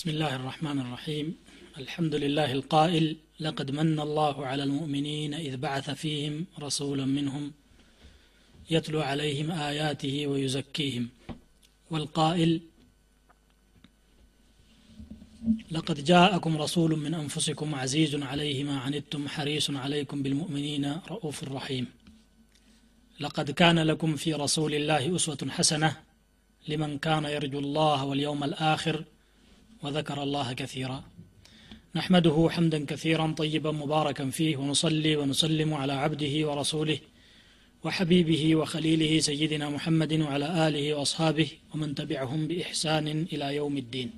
بسم الله الرحمن الرحيم. الحمد لله القائل لقد من الله على المؤمنين إذ بعث فيهم رسولا منهم يتلو عليهم آياته ويزكيهم. والقائل لقد جاءكم رسول من أنفسكم عزيز عليه ما عنتم حريص عليكم بالمؤمنين رؤوف رحيم. لقد كان لكم في رسول الله أسوة حسنة لمن كان يرجو الله واليوم الآخر وذكر الله كثيرا نحمده حمدا كثيرا طيبا مباركا فيه ونصلي ونسلم على عبده ورسوله وحبيبه وخليله سيدنا محمد وعلى آله وأصحابه ومن تبعهم بإحسان إلى يوم الدين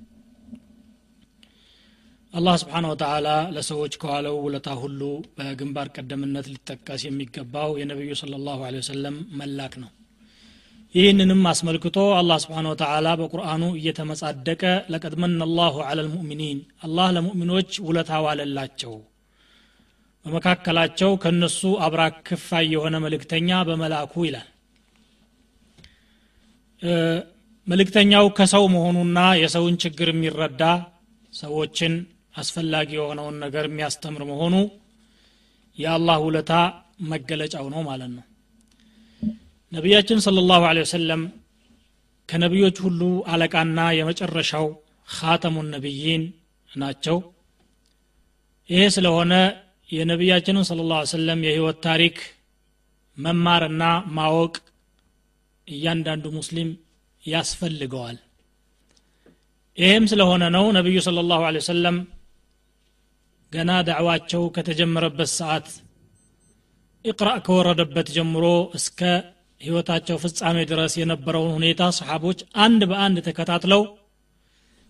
አላህ ስብሓን ወተላ ለሰዎች ከዋለው ውለታ ሁሉ በግንባር ቀደምነት ሊጠቀስ የሚገባው የነቢዩ ስለ ላሁ ወሰለም መላክ ነው ይህንንም አስመልክቶ አላህ ስብሓን ወተላ በቁርአኑ እየተመጻደቀ ለቀድ መን አላሁ አላ ልሙእሚኒን አላህ ለሙእሚኖች ውለታ ዋለላቸው። በመካከላቸው ከነሱ አብራክ ክፋይ የሆነ መልእክተኛ በመላኩ ይላል። መልእክተኛው ከሰው መሆኑና የሰውን ችግር የሚረዳ ሰዎችን አስፈላጊ የሆነውን ነገር የሚያስተምር መሆኑ የአላህ ውለታ መገለጫው ነው ማለት ነው ነቢያችን ስለ ላሁ ወሰለም ከነቢዮች ሁሉ አለቃና የመጨረሻው ካተሙን ነቢይን ናቸው። ይሄ ስለሆነ የነቢያችንን ስለ ላ ሰለም የህይወት ታሪክ መማርና ማወቅ እያንዳንዱ ሙስሊም ያስፈልገዋል። ይህም ስለሆነ ነው ነቢዩ ስለ ላሁ ወሰለም ገና ዳዕዋቸው ከተጀመረበት ሰዓት ኢቅራእ ከወረደበት ጀምሮ እስከ ህይወታቸው ፍጻሜ ድረስ የነበረውን ሁኔታ ሰሓቦች አንድ በአንድ ተከታትለው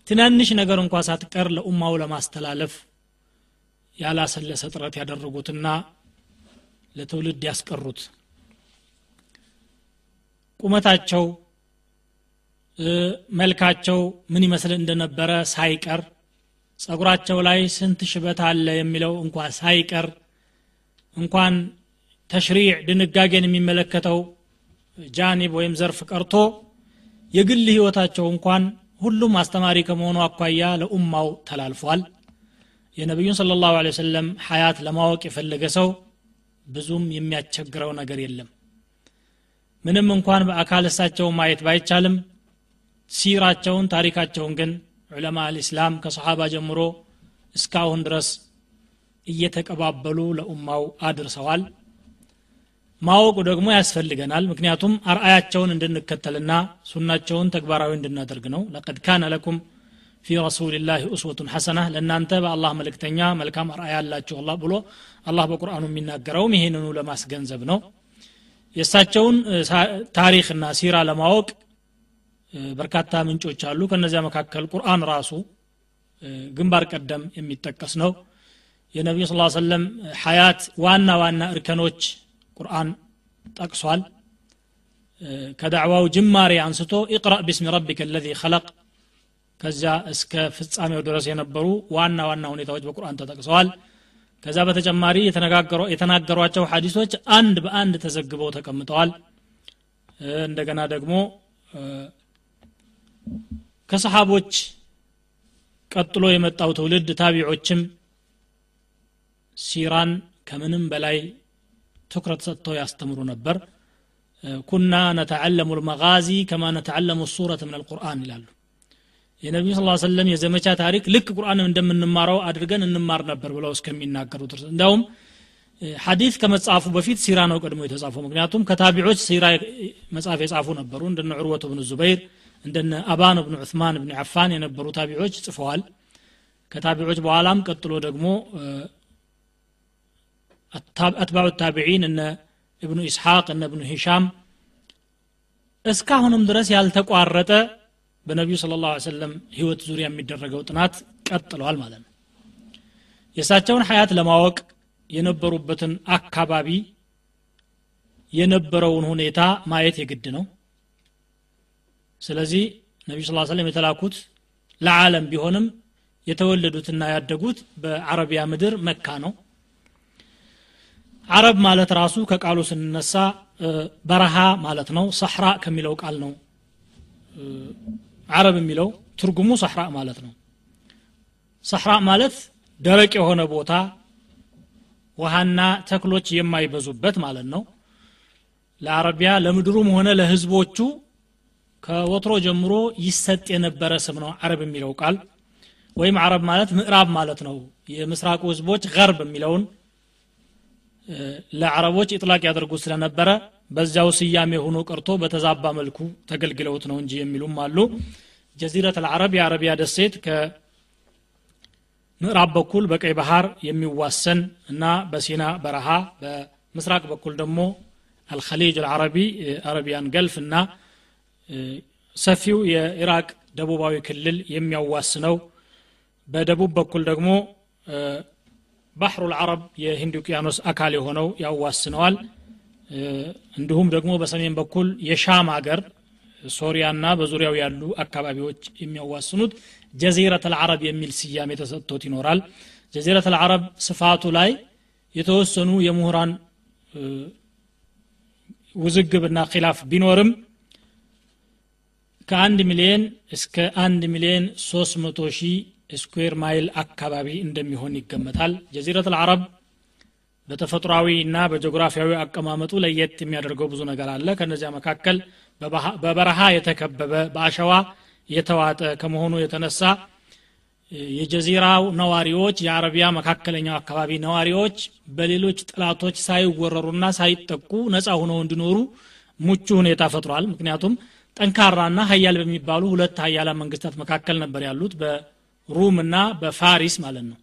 ትናንሽ ነገር እንኳ ሳትቀር ለኡማው ለማስተላለፍ ያላሰለሰ ጥረት ያደረጉትና ለትውልድ ያስቀሩት። ቁመታቸው መልካቸው ምን ይመስል እንደነበረ ሳይቀር ጸጉራቸው ላይ ስንት ሽበት አለ የሚለው እንኳ ሳይቀር እንኳን ተሽሪዕ ድንጋጌን የሚመለከተው ጃኒብ ወይም ዘርፍ ቀርቶ የግል ህይወታቸው እንኳን ሁሉም አስተማሪ ከመሆኑ አኳያ ለኡማው ተላልፏል። የነቢዩን ስለ ላሁ ወሰለም ሀያት ለማወቅ የፈለገ ሰው ብዙም የሚያስቸግረው ነገር የለም። ምንም እንኳን በአካል እሳቸው ማየት ባይቻልም ሲራቸውን ታሪካቸውን ግን ዑለማ አልእስላም ከሰሓባ ጀምሮ እስካሁን ድረስ እየተቀባበሉ ለኡማው አድርሰዋል ማወቁ ደግሞ ያስፈልገናል። ምክንያቱም አርአያቸውን እንድንከተልና ሱናቸውን ተግባራዊ እንድናደርግ ነው። ለቀድ ካነ ለኩም ፊ ረሱልላህ ኡስወቱን ሐሰና ለእናንተ በአላህ መልእክተኛ መልካም አርአያ አላችሁ አላ ብሎ አላህ በቁርአኑ የሚናገረውም ይሄንኑ ለማስገንዘብ ነው። የእሳቸውን ታሪክና ሲራ ለማወቅ በርካታ ምንጮች አሉ። ከነዚያ መካከል ቁርአን ራሱ ግንባር ቀደም የሚጠቀስ ነው። የነቢዩ ስ ሰለም ሀያት ዋና ዋና እርከኖች ቁርአን ጠቅሷል። ከዳዕዋው ጅማሬ አንስቶ ኢቅራእ ቢስሚ ረቢከ ለዚ ኸለቅ ከዚያ እስከ ፍጻሜው ድረስ የነበሩ ዋና ዋና ሁኔታዎች በቁርአን ተጠቅሰዋል። ከዛ በተጨማሪ የተናገሯቸው ሐዲሶች አንድ በአንድ ተዘግበው ተቀምጠዋል። እንደገና ደግሞ ከሰሓቦች ቀጥሎ የመጣው ትውልድ ታቢዖችም ሲራን ከምንም በላይ ትኩረት ሰጥተው ያስተምሩ ነበር። ኩና ነተዓለሙ ልመጋዚ ከማ ነተዓለሙ ሱረት ምን አልቁርአን ይላሉ። የነቢዩ ስ ሰለም የዘመቻ ታሪክ ልክ ቁርአንም እንደምንማረው አድርገን እንማር ነበር ብለው እስከሚናገሩ ድረስ። እንዲያውም ሐዲስ ከመጻፉ በፊት ሲራ ነው ቀድሞ የተጻፈው። ምክንያቱም ከታቢዖች ሲራ መጽሐፍ የጻፉ ነበሩ። እንደነ ዑርወቱ ብን ዙበይር እንደነ አባን ብን ዑስማን ብን ዓፋን የነበሩ ታቢዖች ጽፈዋል። ከታቢዖች በኋላም ቀጥሎ ደግሞ አትባዑ ታቢዒን እነ እብኑ ኢስሐቅ እነ እብኑ ሂሻም እስካሁንም ድረስ ያልተቋረጠ በነቢዩ ስለ ላሁ ሰለም ህይወት ዙሪያ የሚደረገው ጥናት ቀጥለዋል ማለት ነው። የእሳቸውን ሀያት ለማወቅ የነበሩበትን አካባቢ የነበረውን ሁኔታ ማየት የግድ ነው። ስለዚህ ነቢዩ ስ ሰለም የተላኩት ለዓለም ቢሆንም የተወለዱትና ያደጉት በአረቢያ ምድር መካ ነው አረብ ማለት ራሱ ከቃሉ ስንነሳ በረሃ ማለት ነው ሰሕራ ከሚለው ቃል ነው። አረብ የሚለው ትርጉሙ ሰሕራ ማለት ነው። ሰሕራ ማለት ደረቅ የሆነ ቦታ ውሃና ተክሎች የማይበዙበት ማለት ነው። ለአረቢያ ለምድሩም ሆነ ለህዝቦቹ ከወትሮ ጀምሮ ይሰጥ የነበረ ስም ነው አረብ የሚለው ቃል። ወይም አረብ ማለት ምዕራብ ማለት ነው። የምስራቁ ህዝቦች ገርብ የሚለውን ለአረቦች ኢጥላቅ ያደርጉ ስለነበረ በዚያው ስያሜ ሆኖ ቀርቶ በተዛባ መልኩ ተገልግለውት ነው እንጂ የሚሉም አሉ። ጀዚረት አልዓረብ የአረቢያ ደሴት ከምዕራብ በኩል በቀይ ባህር የሚዋሰን እና በሲና በረሃ በምስራቅ በኩል ደግሞ አልኸሊጅ አልዓረቢ አረቢያን ገልፍ እና ሰፊው የኢራቅ ደቡባዊ ክልል የሚያዋስነው በደቡብ በኩል ደግሞ ባህሩ ልዓረብ የሂንድ ውቅያኖስ አካል የሆነው ያዋስነዋል። እንዲሁም ደግሞ በሰሜን በኩል የሻም አገር ሶሪያና በዙሪያው ያሉ አካባቢዎች የሚያዋስኑት ጀዚረት አልዓረብ የሚል ስያሜ ተሰጥቶት ይኖራል። ጀዚረት አልዓረብ ስፋቱ ላይ የተወሰኑ የምሁራን ውዝግብና خلاف ቢኖርም ከአንድ ሚሊየን እስከ አንድ ሚሊየን ሶስት መቶ ሺህ square mile አካባቢ እንደሚሆን ይገመታል። ጀዚረት አልዓረብ በተፈጥሯዊ እና በጂኦግራፊያዊ አቀማመጡ ለየት የሚያደርገው ብዙ ነገር አለ። ከነዚያ መካከል በበረሃ የተከበበ በአሸዋ የተዋጠ ከመሆኑ የተነሳ የጀዚራው ነዋሪዎች የአረቢያ መካከለኛው አካባቢ ነዋሪዎች በሌሎች ጠላቶች ሳይወረሩና ሳይጠቁ ነፃ ሆነው እንዲኖሩ ምቹ ሁኔታ ፈጥሯል። ምክንያቱም ጠንካራና ሀያል በሚባሉ ሁለት ሀያላን መንግስታት መካከል ነበር ያሉት በሩም እና በፋሪስ ማለት ነው።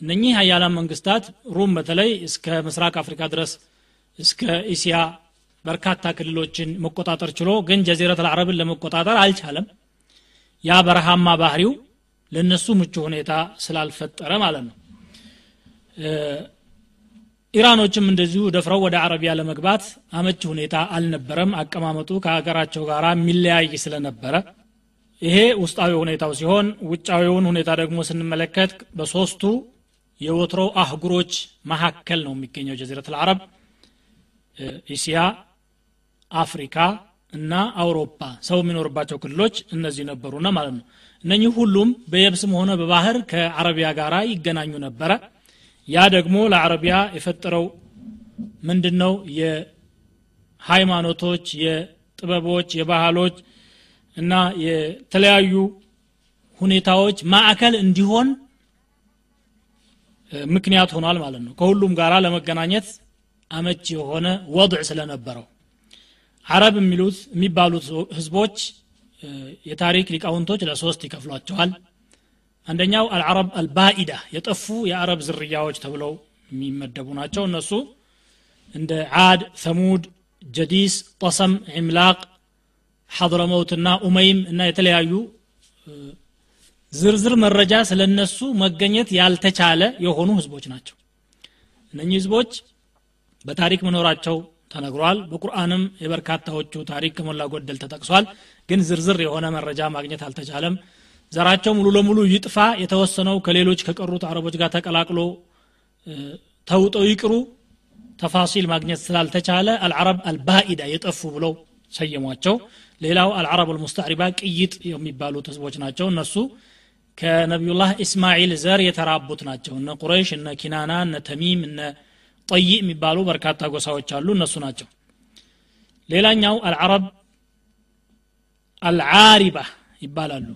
እነኚህ ሀያላን መንግስታት ሩም በተለይ እስከ ምስራቅ አፍሪካ ድረስ እስከ እስያ በርካታ ክልሎችን መቆጣጠር ችሎ ግን ጀዚረት አልዓረብን ለመቆጣጠር አልቻለም። ያ በረሃማ ባህሪው ለነሱ ምቹ ሁኔታ ስላልፈጠረ ማለት ነው። ኢራኖችም እንደዚሁ ደፍረው ወደ አረቢያ ለመግባት አመች ሁኔታ አልነበረም። አቀማመጡ ከሀገራቸው ጋር የሚለያይ ስለነበረ ይሄ ውስጣዊ ሁኔታው ሲሆን ውጫዊውን ሁኔታ ደግሞ ስንመለከት በሶስቱ የወትሮ አህጉሮች መካከል ነው የሚገኘው ጀዚረት አልዓረብ እስያ አፍሪካ እና አውሮፓ። ሰው የሚኖርባቸው ክልሎች እነዚህ ነበሩና ማለት ነው። እነኚህ ሁሉም በየብስም ሆነ በባህር ከአረቢያ ጋር ይገናኙ ነበረ። ያ ደግሞ ለአረቢያ የፈጠረው ምንድን ነው የሃይማኖቶች የጥበቦች የባህሎች እና የተለያዩ ሁኔታዎች ማዕከል እንዲሆን ምክንያት ሆኗል ማለት ነው። ከሁሉም ጋር ለመገናኘት አመች የሆነ ወضዕ ስለነበረው። አረብ የሚሉት የሚባሉት ህዝቦች የታሪክ ሊቃውንቶች ለሶስት ይከፍሏቸዋል። አንደኛው አልዓረብ አልባኢዳ የጠፉ የአረብ ዝርያዎች ተብለው የሚመደቡ ናቸው። እነሱ እንደ ዓድ ሰሙድ ጀዲስ ጠሰም ዕምላቅ ሐضረመውትና ኡመይም እና የተለያዩ ዝርዝር መረጃ ስለ እነሱ መገኘት ያልተቻለ የሆኑ ህዝቦች ናቸው። እነኚህ ህዝቦች በታሪክ መኖራቸው ተነግሯል። በቁርአንም የበርካታዎቹ ታሪክ ከሞላ ጎደል ተጠቅሷል። ግን ዝርዝር የሆነ መረጃ ማግኘት አልተቻለም። ዘራቸው ሙሉ ለሙሉ ይጥፋ የተወሰነው ከሌሎች ከቀሩት አረቦች ጋር ተቀላቅሎ ተውጠው ይቅሩ ተፋሲል ማግኘት ስላልተቻለ አልዓረብ አልባኢዳ የጠፉ ብለው ሰየሟቸው ሌላው አልዓረብ አልሙስተዕሪባ ቅይጥ የሚባሉት ህዝቦች ናቸው። እነሱ ከነቢዩላህ እስማኤል ዘር የተራቡት ናቸው። እነ ቁረይሽ እነ ኪናና እነ ተሚም እነ ጠይ የሚባሉ በርካታ ጎሳዎች አሉ። እነሱ ናቸው። ሌላኛው አልዓረብ አልዓሪባ ይባላሉ።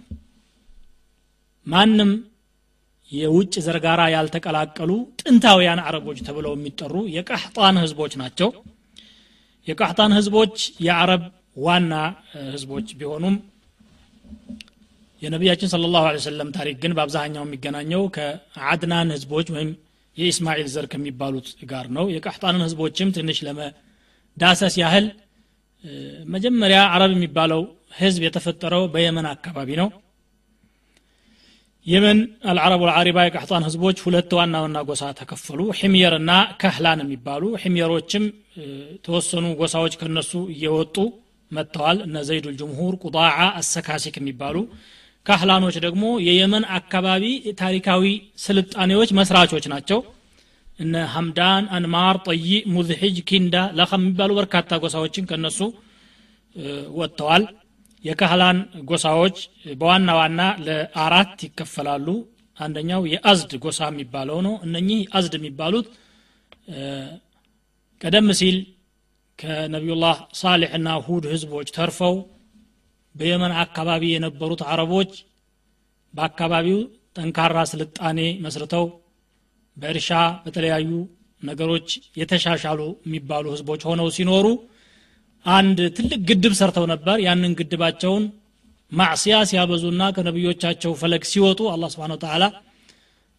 ማንም የውጭ ዘርጋራ ያልተቀላቀሉ ጥንታውያን አረቦች ተብለው የሚጠሩ የቃህጣን ህዝቦች ናቸው። የቃህጣን ህዝቦች የአረብ ዋና ህዝቦች ቢሆኑም የነቢያችን ስለ ላሁ ሰለም ታሪክ ግን በአብዛኛው የሚገናኘው ከአድናን ህዝቦች ወይም የኢስማኤል ዘር ከሚባሉት ጋር ነው። የቃህጣንን ህዝቦችም ትንሽ ለመዳሰስ ያህል መጀመሪያ አረብ የሚባለው ህዝብ የተፈጠረው በየመን አካባቢ ነው። የመን አልዓረቡ ልዓሪባ የቃህጣን ህዝቦች ሁለት ዋና ዋና ጎሳ ተከፈሉ። ሕምየር እና ከህላን የሚባሉ ሕምየሮችም የተወሰኑ ጎሳዎች ከነሱ እየወጡ መጥተዋል። እነ ዘይዱ ልጅምሁር ቁጣዓ አሰካሲክ የሚባሉ ካህላኖች ደግሞ የየመን አካባቢ ታሪካዊ ስልጣኔዎች መስራቾች ናቸው። እነ ሐምዳን አንማር ጠይ ሙዝሒጅ ኪንዳ ለኸም የሚባሉ በርካታ ጎሳዎችን ከነሱ ወጥተዋል። የካህላን ጎሳዎች በዋና ዋና ለአራት ይከፈላሉ። አንደኛው የአዝድ ጎሳ የሚባለው ነው። እነኚህ አዝድ የሚባሉት ቀደም ሲል ከነቢዩላህ ሳሌሕና ሁድ ህዝቦች ተርፈው በየመን አካባቢ የነበሩት አረቦች በአካባቢው ጠንካራ ስልጣኔ መስርተው በእርሻ በተለያዩ ነገሮች የተሻሻሉ የሚባሉ ህዝቦች ሆነው ሲኖሩ አንድ ትልቅ ግድብ ሰርተው ነበር። ያንን ግድባቸውን ማዕስያ ሲያበዙና ከነቢዮቻቸው ፈለግ ሲወጡ አላ ስብን ተላ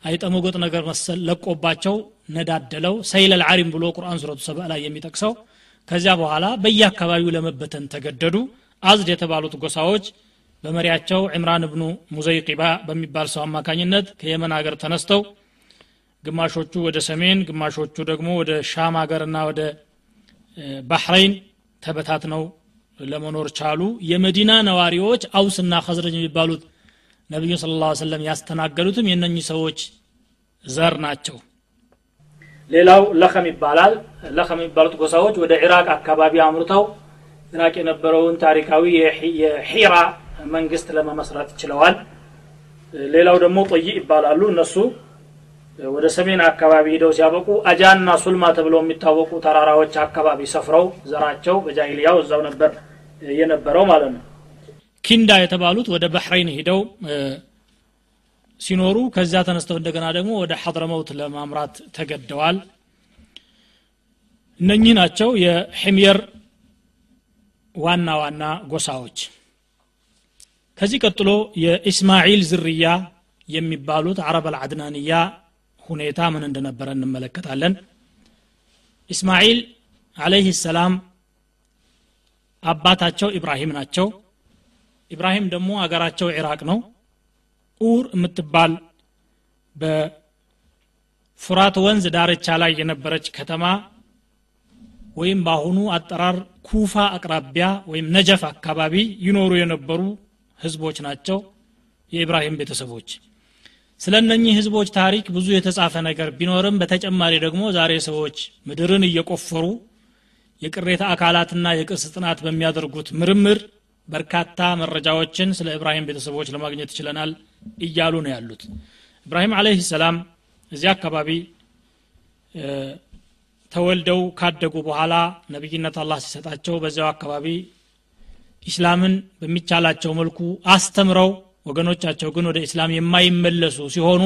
አይጠመጎጥ ነገር መሰል ለቆባቸው ነዳደለው። ሰይለል ዓሪም ብሎ ቁርአን ሱረቱ ሰብእ ላይ የሚጠቅሰው ከዚያ በኋላ በየአካባቢው ለመበተን ተገደዱ። አዝድ የተባሉት ጎሳዎች በመሪያቸው ዕምራን እብኑ ሙዘይቂባ በሚባል ሰው አማካኝነት ከየመን ሀገር ተነስተው ግማሾቹ ወደ ሰሜን ግማሾቹ ደግሞ ወደ ሻም ሀገርና ወደ ባህረይን ተበታትነው ለመኖር ቻሉ። የመዲና ነዋሪዎች አውስና ከዝረጅ የሚባሉት ነቢዩ ስለ ላ ሰለም ያስተናገዱትም የነኚህ ሰዎች ዘር ናቸው ሌላው ለኸም ይባላል። ለኸም የሚባሉት ጎሳዎች ወደ ኢራቅ አካባቢ አምርተው ኢራቅ የነበረውን ታሪካዊ የሒራ መንግስት ለመመስረት ችለዋል። ሌላው ደግሞ ጠይ ይባላሉ። እነሱ ወደ ሰሜን አካባቢ ሂደው ሲያበቁ አጃና ሱልማ ተብለው የሚታወቁ ተራራዎች አካባቢ ሰፍረው ዘራቸው በጃሂልያው እዛው ነበር የነበረው ማለት ነው። ኪንዳ የተባሉት ወደ ባህረይን ሂደው ሲኖሩ ከዚያ ተነስተው እንደገና ደግሞ ወደ ሐድረመውት ለማምራት ተገደዋል። እነኚህ ናቸው የሕምየር ዋና ዋና ጎሳዎች። ከዚህ ቀጥሎ የኢስማዒል ዝርያ የሚባሉት አረብ አልዓድናንያ ሁኔታ ምን እንደነበረ እንመለከታለን። ኢስማዒል አለይህ ሰላም አባታቸው ኢብራሂም ናቸው። ኢብራሂም ደግሞ አገራቸው ኢራቅ ነው ኡር የምትባል በፉራት ወንዝ ዳርቻ ላይ የነበረች ከተማ ወይም በአሁኑ አጠራር ኩፋ አቅራቢያ ወይም ነጀፍ አካባቢ ይኖሩ የነበሩ ህዝቦች ናቸው የኢብራሂም ቤተሰቦች። ስለ እነኚህ ህዝቦች ታሪክ ብዙ የተጻፈ ነገር ቢኖርም በተጨማሪ ደግሞ ዛሬ ሰዎች ምድርን እየቆፈሩ የቅሬታ አካላትና የቅርስ ጥናት በሚያደርጉት ምርምር በርካታ መረጃዎችን ስለ ኢብራሂም ቤተሰቦች ለማግኘት ችለናል እያሉ ነው ያሉት። ኢብራሂም አለህ ሰላም እዚህ አካባቢ ተወልደው ካደጉ በኋላ ነቢይነት አላህ ሲሰጣቸው በዚያው አካባቢ ኢስላምን በሚቻላቸው መልኩ አስተምረው ወገኖቻቸው ግን ወደ ኢስላም የማይመለሱ ሲሆኑ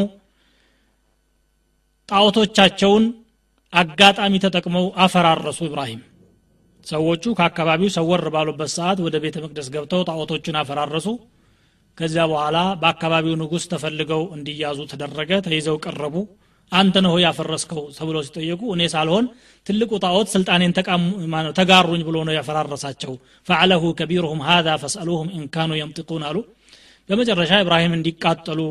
ጣዖቶቻቸውን አጋጣሚ ተጠቅመው አፈራረሱ ኢብራሂም። ሰዎቹ ከአካባቢው ሰወር ባሉበት ሰዓት ወደ ቤተ መቅደስ ገብተው ጣዖቶችን አፈራረሱ ከዚያ በኋላ በአካባቢው ንጉሥ ተፈልገው እንዲያዙ ተደረገ ተይዘው ቀረቡ። አንተ ነሆ ያፈረስከው ተብለው ሲጠየቁ እኔ ሳልሆን ትልቁ ጣዖት ስልጣኔን ተጋሩኝ ብሎ ነው ያፈራረሳቸው። ፈዕለሁ ከቢሩሁም ሃذا ፈስአሉሁም ኢንካኑ የምጥቁን አሉ። በመጨረሻ ኢብራሂም እንዲቃጠሉ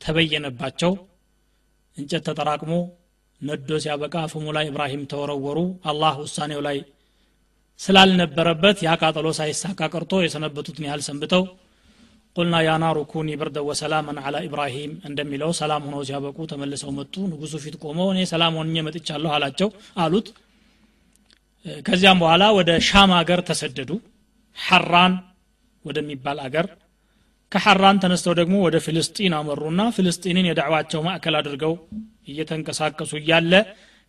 ተበየነባቸው። እንጨት ተጠራቅሞ ነዶ ሲያበቃ ፍሙ ላይ ኢብራሂም ተወረወሩ። አላህ ውሳኔው ላይ ስላልነበረበት ያ ቃጠሎ ሳይሳካ ቀርቶ የሰነበቱትን ያህል ሰንብተው ቁልና ያ ናሩ ኩኒ በርደ ወሰላመን አላ ኢብራሂም እንደሚለው ሰላም ሆነው ሲያበቁ ተመልሰው መጡ። ንጉሱ ፊት ቆመው እኔ ሰላም ሆኜ መጥቻለሁ አላቸው አሉት። ከዚያም በኋላ ወደ ሻም አገር ተሰደዱ። ሐራን ወደሚባል አገር። ከሐራን ተነስተው ደግሞ ወደ ፍልስጢን አመሩና ፍልስጢንን የዳዕዋቸው ማዕከል አድርገው እየተንቀሳቀሱ እያለ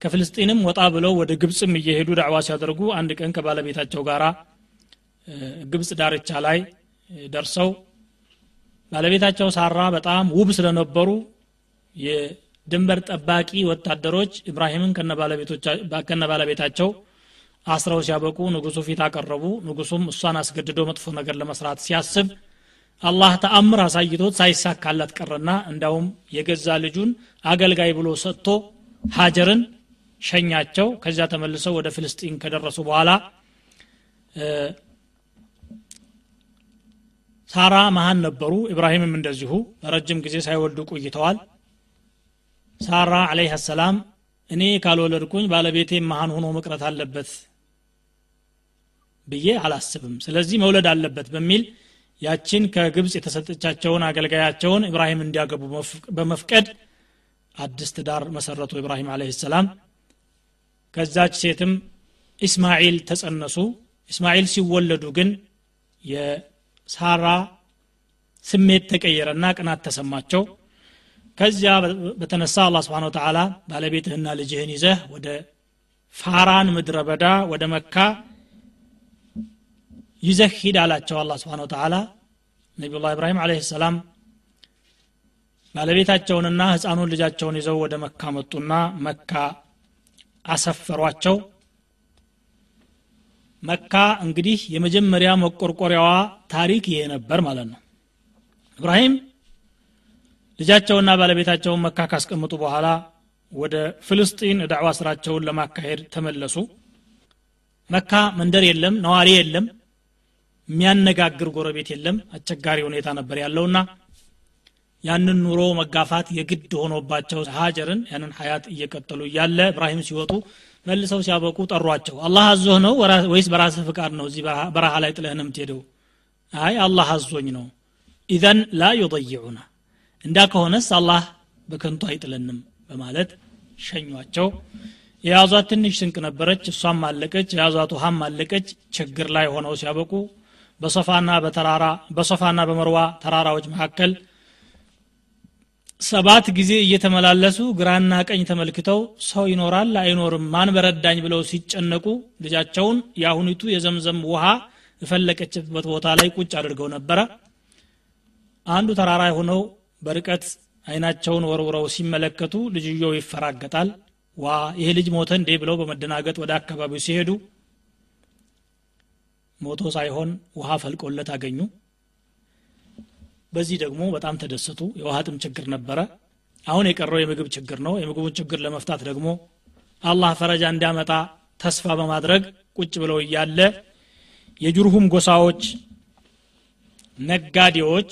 ከፍልስጢንም ወጣ ብለው ወደ ግብፅም እየሄዱ ዳዕዋ ሲያደርጉ አንድ ቀን ከባለቤታቸው ጋር ግብፅ ዳርቻ ላይ ደርሰው ባለቤታቸው ሳራ በጣም ውብ ስለነበሩ የድንበር ጠባቂ ወታደሮች ኢብራሂምን ከነ ባለቤታቸው አስረው ሲያበቁ ንጉሱ ፊት አቀረቡ። ንጉሱም እሷን አስገድዶ መጥፎ ነገር ለመስራት ሲያስብ አላህ ተአምር አሳይቶት ሳይሳካላት ቀረና እንዳውም የገዛ ልጁን አገልጋይ ብሎ ሰጥቶ ሀጀርን ሸኛቸው። ከዚያ ተመልሰው ወደ ፍልስጢን ከደረሱ በኋላ ሳራ መሀን ነበሩ። ኢብራሂምም እንደዚሁ ረጅም ጊዜ ሳይወልዱ ቆይተዋል። ሳራ አለይህ ሰላም እኔ ካልወለድኩኝ ባለቤቴ መሀን ሆኖ መቅረት አለበት ብዬ አላስብም። ስለዚህ መውለድ አለበት በሚል ያችን ከግብፅ የተሰጠቻቸውን አገልጋያቸውን ኢብራሂም እንዲያገቡ በመፍቀድ አዲስ ትዳር መሰረቱ ኢብራሂም አለህ ሰላም። ከዛች ሴትም ኢስማኤል ተጸነሱ። ኢስማኤል ሲወለዱ ግን የሳራ ስሜት ተቀየረና ቅናት ተሰማቸው። ከዚያ በተነሳ አላ ስብን ተላ ባለቤትህና ልጅህን ይዘህ ወደ ፋራን ምድረ በዳ ወደ መካ ይዘህ ሂድ አላቸው አላ ስብን ተላ ነቢዩላህ ኢብራሂም አለህ ሰላም ባለቤታቸውንና ህፃኑን ልጃቸውን ይዘው ወደ መካ መጡና መካ አሰፈሯቸው መካ እንግዲህ የመጀመሪያ መቆርቆሪያዋ ታሪክ ይሄ ነበር ማለት ነው። ኢብራሂም ልጃቸውና ባለቤታቸውን መካ ካስቀምጡ በኋላ ወደ ፍልስጢን ዳዕዋ ስራቸውን ለማካሄድ ተመለሱ። መካ መንደር የለም ነዋሪ የለም የሚያነጋግር ጎረቤት የለም አስቸጋሪ ሁኔታ ነበር ያለውና ያንን ኑሮ መጋፋት የግድ ሆኖባቸው ሀጀርን ያንን ሀያት እየቀጠሉ እያለ እብራሂም ሲወጡ መልሰው ሲያበቁ ጠሯቸው። አላህ አዞህ ነው ወይስ በራስህ ፍቃድ ነው እዚህ በረሃ ላይ ጥለህን የምትሄደው? አይ አላህ አዞኝ ነው። ኢዘን ላ ዩضይዑና እንዳ ከሆነስ አላህ በከንቱ አይጥለንም በማለት ሸኟቸው። የያዟት ትንሽ ስንቅ ነበረች እሷም አለቀች የያዟት ውሃም አለቀች ችግር ላይ ሆነው ሲያበቁ በሶፋና በተራራ በሶፋና በመርዋ ተራራዎች መካከል ሰባት ጊዜ እየተመላለሱ ግራና ቀኝ ተመልክተው ሰው ይኖራል አይኖርም ማን በረዳኝ ብለው ሲጨነቁ ልጃቸውን የአሁኒቱ የዘምዘም ውሃ የፈለቀችበት ቦታ ላይ ቁጭ አድርገው ነበረ። አንዱ ተራራ ሆነው በርቀት አይናቸውን ወርውረው ሲመለከቱ ልጅየው ይፈራገጣል። ዋ ይሄ ልጅ ሞተ እንዴ ብለው በመደናገጥ ወደ አካባቢው ሲሄዱ ሞቶ ሳይሆን ውሃ ፈልቆለት አገኙ በዚህ ደግሞ በጣም ተደሰቱ። የውሃ ጥም ችግር ነበረ። አሁን የቀረው የምግብ ችግር ነው። የምግቡን ችግር ለመፍታት ደግሞ አላህ ፈረጃ እንዲያመጣ ተስፋ በማድረግ ቁጭ ብለው እያለ የጁርሁም ጎሳዎች ነጋዴዎች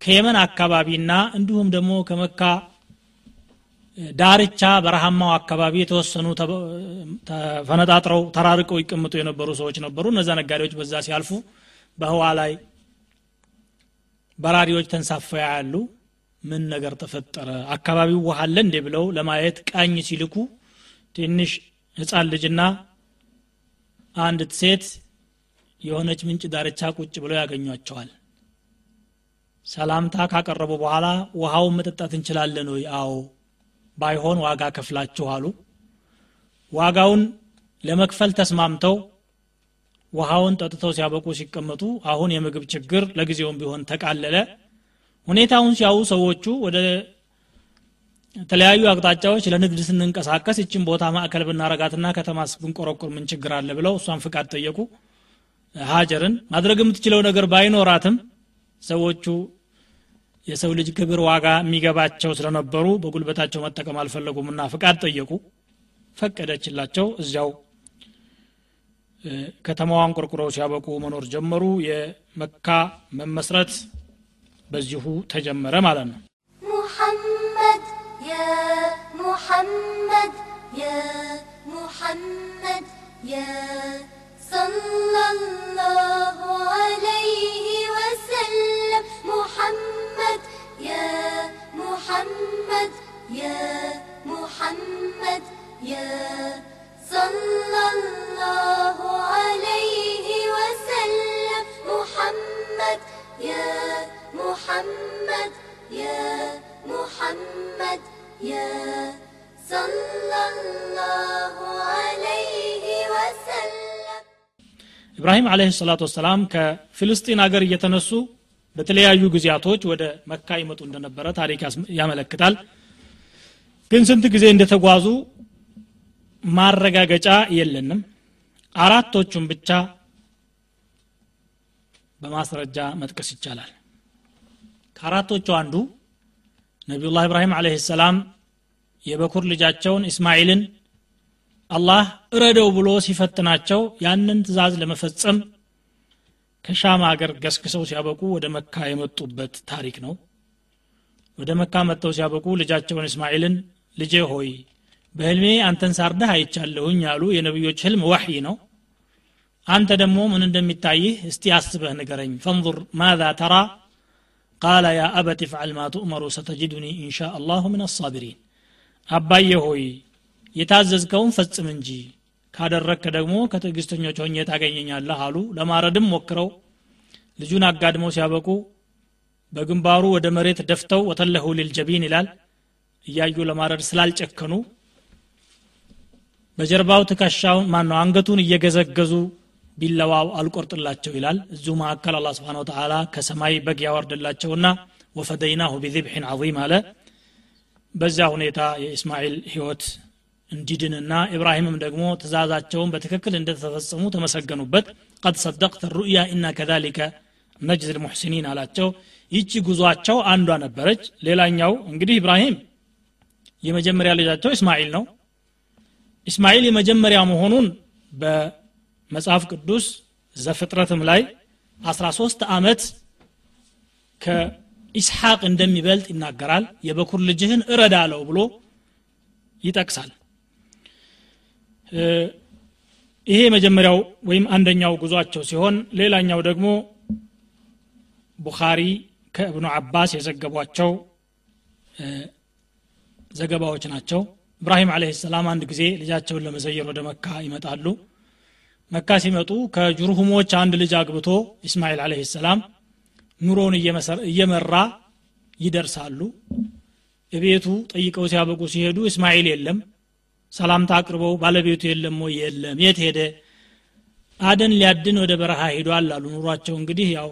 ከየመን አካባቢና እንዲሁም ደግሞ ከመካ ዳርቻ በረሃማው አካባቢ የተወሰኑ ተፈነጣጥረው ተራርቀው ይቀምጡ የነበሩ ሰዎች ነበሩ። እነዛ ነጋዴዎች በዛ ሲያልፉ በህዋ ላይ በራሪዎች ተንሳፈው ያሉ ምን ነገር ተፈጠረ? አካባቢው ውሃ አለ እንዴ ብለው ለማየት ቃኝ ሲልኩ ትንሽ ህፃን ልጅና አንዲት ሴት የሆነች ምንጭ ዳርቻ ቁጭ ብለው ያገኟቸዋል። ሰላምታ ካቀረቡ በኋላ ውሃውን መጠጣት እንችላለን ወይ? አዎ። ባይሆን ዋጋ ከፍላችሁ አሉ። ዋጋውን ለመክፈል ተስማምተው ውሃውን ጠጥተው ሲያበቁ ሲቀመጡ አሁን የምግብ ችግር ለጊዜውም ቢሆን ተቃለለ። ሁኔታውን ሲያዩ ሰዎቹ ወደ የተለያዩ አቅጣጫዎች ለንግድ ስንንቀሳቀስ ይችን ቦታ ማዕከል ብናረጋትና ከተማስ ብንቆረቁር ምን ችግር አለ ብለው እሷን ፍቃድ ጠየቁ። ሀጀርን ማድረግ የምትችለው ነገር ባይኖራትም ሰዎቹ የሰው ልጅ ክብር ዋጋ የሚገባቸው ስለነበሩ በጉልበታቸው መጠቀም አልፈለጉምና ፍቃድ ጠየቁ። ፈቀደችላቸው እዚያው ከተማዋን ቆርቁረው ሲያበቁ መኖር ጀመሩ። የመካ መመስረት በዚሁ ተጀመረ ማለት ነው። ሙሐመድ የሙሐመድ፣ የሙሐመድ፣ ያ ሙሐመድ ያ صلى الله عليه وسلم محمد يا محمد يا محمد يا صلى الله عليه وسلم ኢብራሂም አለህ ሰላቱ ወሰላም ከፍልስጢን ሀገር እየተነሱ በተለያዩ ጊዜያቶች ወደ መካ ይመጡ እንደነበረ ታሪክ ያስ- ያመለክታል ግን ስንት ጊዜ እንደተጓዙ ማረጋገጫ የለንም። አራቶቹም ብቻ በማስረጃ መጥቀስ ይቻላል። ከአራቶቹ አንዱ ነቢዩላህ ኢብራሂም አለህ ሰላም የበኩር ልጃቸውን እስማኤልን አላህ እረደው ብሎ ሲፈትናቸው ያንን ትእዛዝ ለመፈጸም ከሻም ሀገር ገስግሰው ሲያበቁ ወደ መካ የመጡበት ታሪክ ነው። ወደ መካ መጥተው ሲያበቁ ልጃቸውን እስማኤልን ልጄ ሆይ በህልሜ አንተን ሳርደህ አይቻለሁኝ አሉ የነቢዮች ህልም ወሕይ ነው። አንተ ደግሞ ምን እንደሚታይህ እስቲ አስበህ ንገረኝ። ፈንظር ማذا ተራ? ቃለ ያ አበት ፍዓል ማ ትእመሩ ሰተጅዱኒ እንሻ አላሁ ምን አሳቢሪን አባየ ሆይ የታዘዝከውን ፈጽም እንጂ ካደረክ ደግሞ ከትዕግስተኞች ሆኜ ታገኘኛለህ አሉ። ለማረድም ሞክረው ልጁን አጋድመው ሲያበቁ በግንባሩ ወደ መሬት ደፍተው ወተለሁ ሊልጀቢን ይላል። እያዩ ለማረድ ስላልጨከኑ በጀርባው ትከሻውን ማን ነው አንገቱን እየገዘገዙ ቢለዋው አልቆርጥላቸው ይላል። እዚሁ መካከል አላ ስብን ተላ ከሰማይ በግ ያወርድላቸውና ወፈደይናሁ ቢذብሕን ዓظም አለ። በዚያ ሁኔታ የኢስማኤል ህይወት እንዲድንና ኢብራሂምም ደግሞ ትእዛዛቸውን በትክክል እንደተፈጸሙ ተመሰገኑበት። ቀድ ሰደቅት ሩእያ ኢና ከዛሊከ ነጅዝ ልሙሕሲኒን አላቸው። ይቺ ጉዟቸው አንዷ ነበረች። ሌላኛው እንግዲህ ኢብራሂም የመጀመሪያ ልጃቸው እስማኤል ነው እስማኤል የመጀመሪያ መሆኑን በመጽሐፍ ቅዱስ ዘፍጥረትም ላይ 13 ዓመት ከኢስሐቅ እንደሚበልጥ ይናገራል። የበኩር ልጅህን እረዳ አለው ብሎ ይጠቅሳል። ይሄ የመጀመሪያው ወይም አንደኛው ጉዟቸው ሲሆን ሌላኛው ደግሞ ቡኻሪ ከእብኑ አባስ የዘገቧቸው ዘገባዎች ናቸው ኢብራሂም አለህ ሰላም አንድ ጊዜ ልጃቸውን ለመዘየር ወደ መካ ይመጣሉ። መካ ሲመጡ ከጅሩሁሞች አንድ ልጅ አግብቶ ኢስማኤል አለህ ሰላም ኑሮውን እየመራ ይደርሳሉ። እቤቱ ጠይቀው ሲያበቁ ሲሄዱ እስማኤል የለም ሰላምታ አቅርበው ባለቤቱ የለም ወይ? የለም። የት ሄደ? አደን ሊያድን ወደ በረሃ ሄዷል አሉ። ኑሯቸው እንግዲህ ያው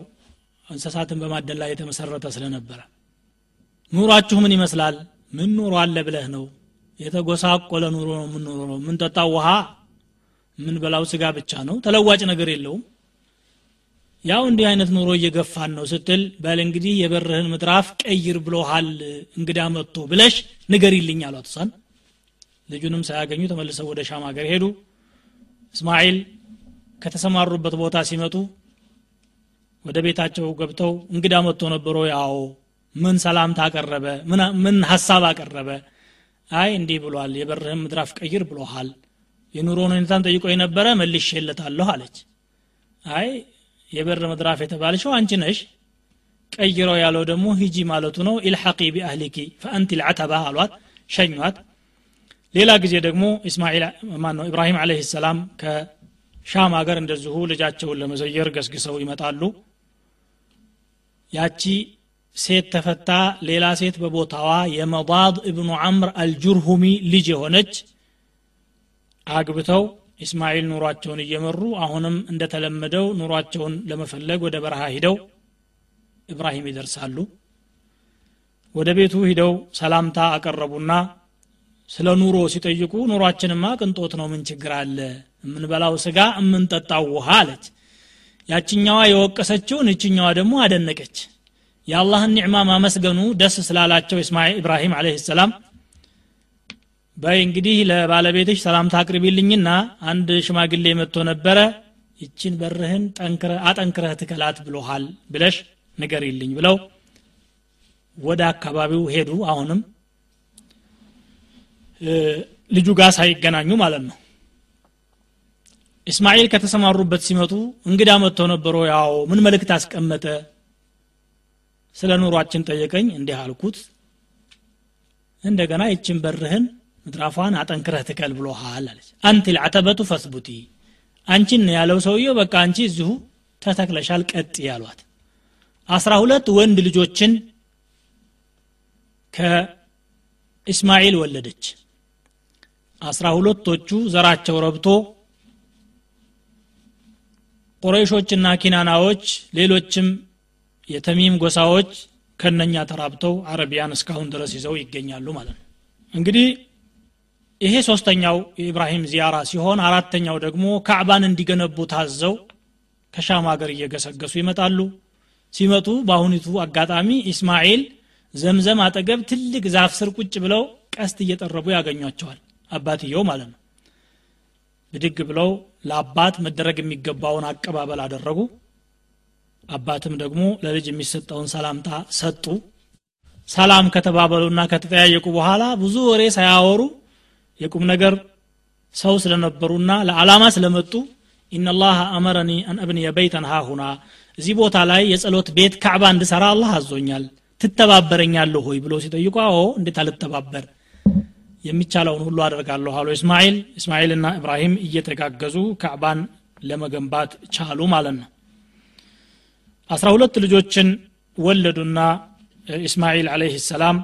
እንስሳትን በማደን ላይ የተመሰረተ ስለነበረ። ኑሯችሁ ምን ይመስላል? ምን ኑሮ አለ ብለህ ነው የተጎሳቆለ ኑሮ ነው የምንኖረው። የምንጠጣው ውሃ። የምንበላው ስጋ ብቻ ነው። ተለዋጭ ነገር የለውም። ያው እንዲህ አይነት ኑሮ እየገፋን ነው ስትል በል እንግዲህ የበርህን ምድራፍ ቀይር ብሎሃል እንግዳ መጥቶ ብለሽ ንገሪልኝ አሏት እሷን። ልጁንም ሳያገኙ ተመልሰው ወደ ሻም ሀገር ሄዱ። እስማኤል ከተሰማሩበት ቦታ ሲመጡ ወደ ቤታቸው ገብተው እንግዳ መጥቶ ነበሮ ያው ምን ሰላምታ አቀረበ? ምን ሀሳብ አቀረበ አይ እንዲህ ብሏል የበርህን ምድራፍ ቀይር ብሎሃል የኑሮን ሁኔታን ጠይቆ የነበረ መልሼለታለሁ አለች። አይ የበር ምድራፍ የተባልሽው አንቺ ነሽ ቀይረው ያለው ደግሞ ሂጂ ማለቱ ነው። ኢልሐቂ ቢአህሊኪ ፈአንቲ ልዓተባ አሏት ሸኟት። ሌላ ጊዜ ደግሞ እስማኤል ማን ነው ኢብራሂም አለህ ሰላም ከሻም ሀገር እንደዚሁ ልጃቸውን ለመዘየር ገስግሰው ይመጣሉ። ያቺ ሴት ተፈታ ሌላ ሴት በቦታዋ የመባድ እብኑ አምር አልጁርሁሚ ልጅ የሆነች አግብተው ኢስማኤል ኑሯቸውን እየመሩ አሁንም እንደተለመደው ኑሯቸውን ለመፈለግ ወደ በረሃ ሂደው ኢብራሂም ይደርሳሉ። ወደ ቤቱ ሂደው ሰላምታ አቀረቡና ስለ ኑሮ ሲጠይቁ ኑሯችንማ ቅንጦት ነው ምን ችግር አለ? የምንበላው ስጋ የምንጠጣው ውሃ አለች። ያችኛዋ የወቀሰችውን እችኛዋ ደግሞ አደነቀች የአላህን ኒዕማ ማመስገኑ ደስ ስላላቸው እስማኤል ኢብራሂም አለህ ሰላም በይ እንግዲህ ለባለቤትሽ ሰላምታ አቅርቢልኝና አንድ ሽማግሌ መጥቶ ነበረ። ይችን በርህን አጠንክረህ ትከላት ብሎሃል ብለሽ ንገሪልኝ ብለው ወደ አካባቢው ሄዱ። አሁንም ልጁ ጋር ሳይገናኙ ማለት ነው። እስማኤል ከተሰማሩበት ሲመጡ እንግዳ መጥቶ ነበሮ ያው ምን መልእክት አስቀመጠ ስለ ኑሯችን ጠየቀኝ። እንዲህ አልኩት። እንደገና ይችን በርህን ምድራፏን አጠንክረህ ትከል ብሎሃል አለች። አንቲ ልዓተበቱ ፈስቡቲ አንቺን ያለው ሰውየው በቃ አንቺ እዚሁ ተተክለሻል ቀጥ ያሏት። አስራ ሁለት ወንድ ልጆችን ከእስማኤል ወለደች። አስራ ሁለቶቹ ዘራቸው ረብቶ ቁረይሾችና ኪናናዎች ሌሎችም የተሚም ጎሳዎች ከነኛ ተራብተው አረቢያን እስካሁን ድረስ ይዘው ይገኛሉ ማለት ነው። እንግዲህ ይሄ ሶስተኛው የኢብራሂም ዚያራ ሲሆን አራተኛው ደግሞ ካዕባን እንዲገነቡ ታዘው ከሻም ሀገር እየገሰገሱ ይመጣሉ። ሲመጡ በአሁኒቱ አጋጣሚ ኢስማኤል ዘምዘም አጠገብ ትልቅ ዛፍ ስር ቁጭ ብለው ቀስት እየጠረቡ ያገኟቸዋል አባትየው ማለት ነው። ብድግ ብለው ለአባት መደረግ የሚገባውን አቀባበል አደረጉ አባትም ደግሞ ለልጅ የሚሰጠውን ሰላምታ ሰጡ። ሰላም ከተባበሉና ከተጠያየቁ በኋላ ብዙ ወሬ ሳያወሩ የቁም ነገር ሰው ስለነበሩና ለዓላማ ስለመጡ ኢነላህ አመረኒ አን እብንየ በይተን ሃሁና እዚህ ቦታ ላይ የጸሎት ቤት ካዕባ እንድሰራ አላህ አዞኛል። ትተባበረኛለሁ ሆይ ብሎ ሲጠይቁ አዎ እንዴት አልተባበር? የሚቻለውን ሁሉ አደርጋለሁ አሉ እስማኤል እስማኤልና ኢብራሂም እየተጋገዙ ካዕባን ለመገንባት ቻሉ ማለት ነው አስራ ሁለት ልጆችን ወለዱና ኢስማዒል አለይህ ሰላም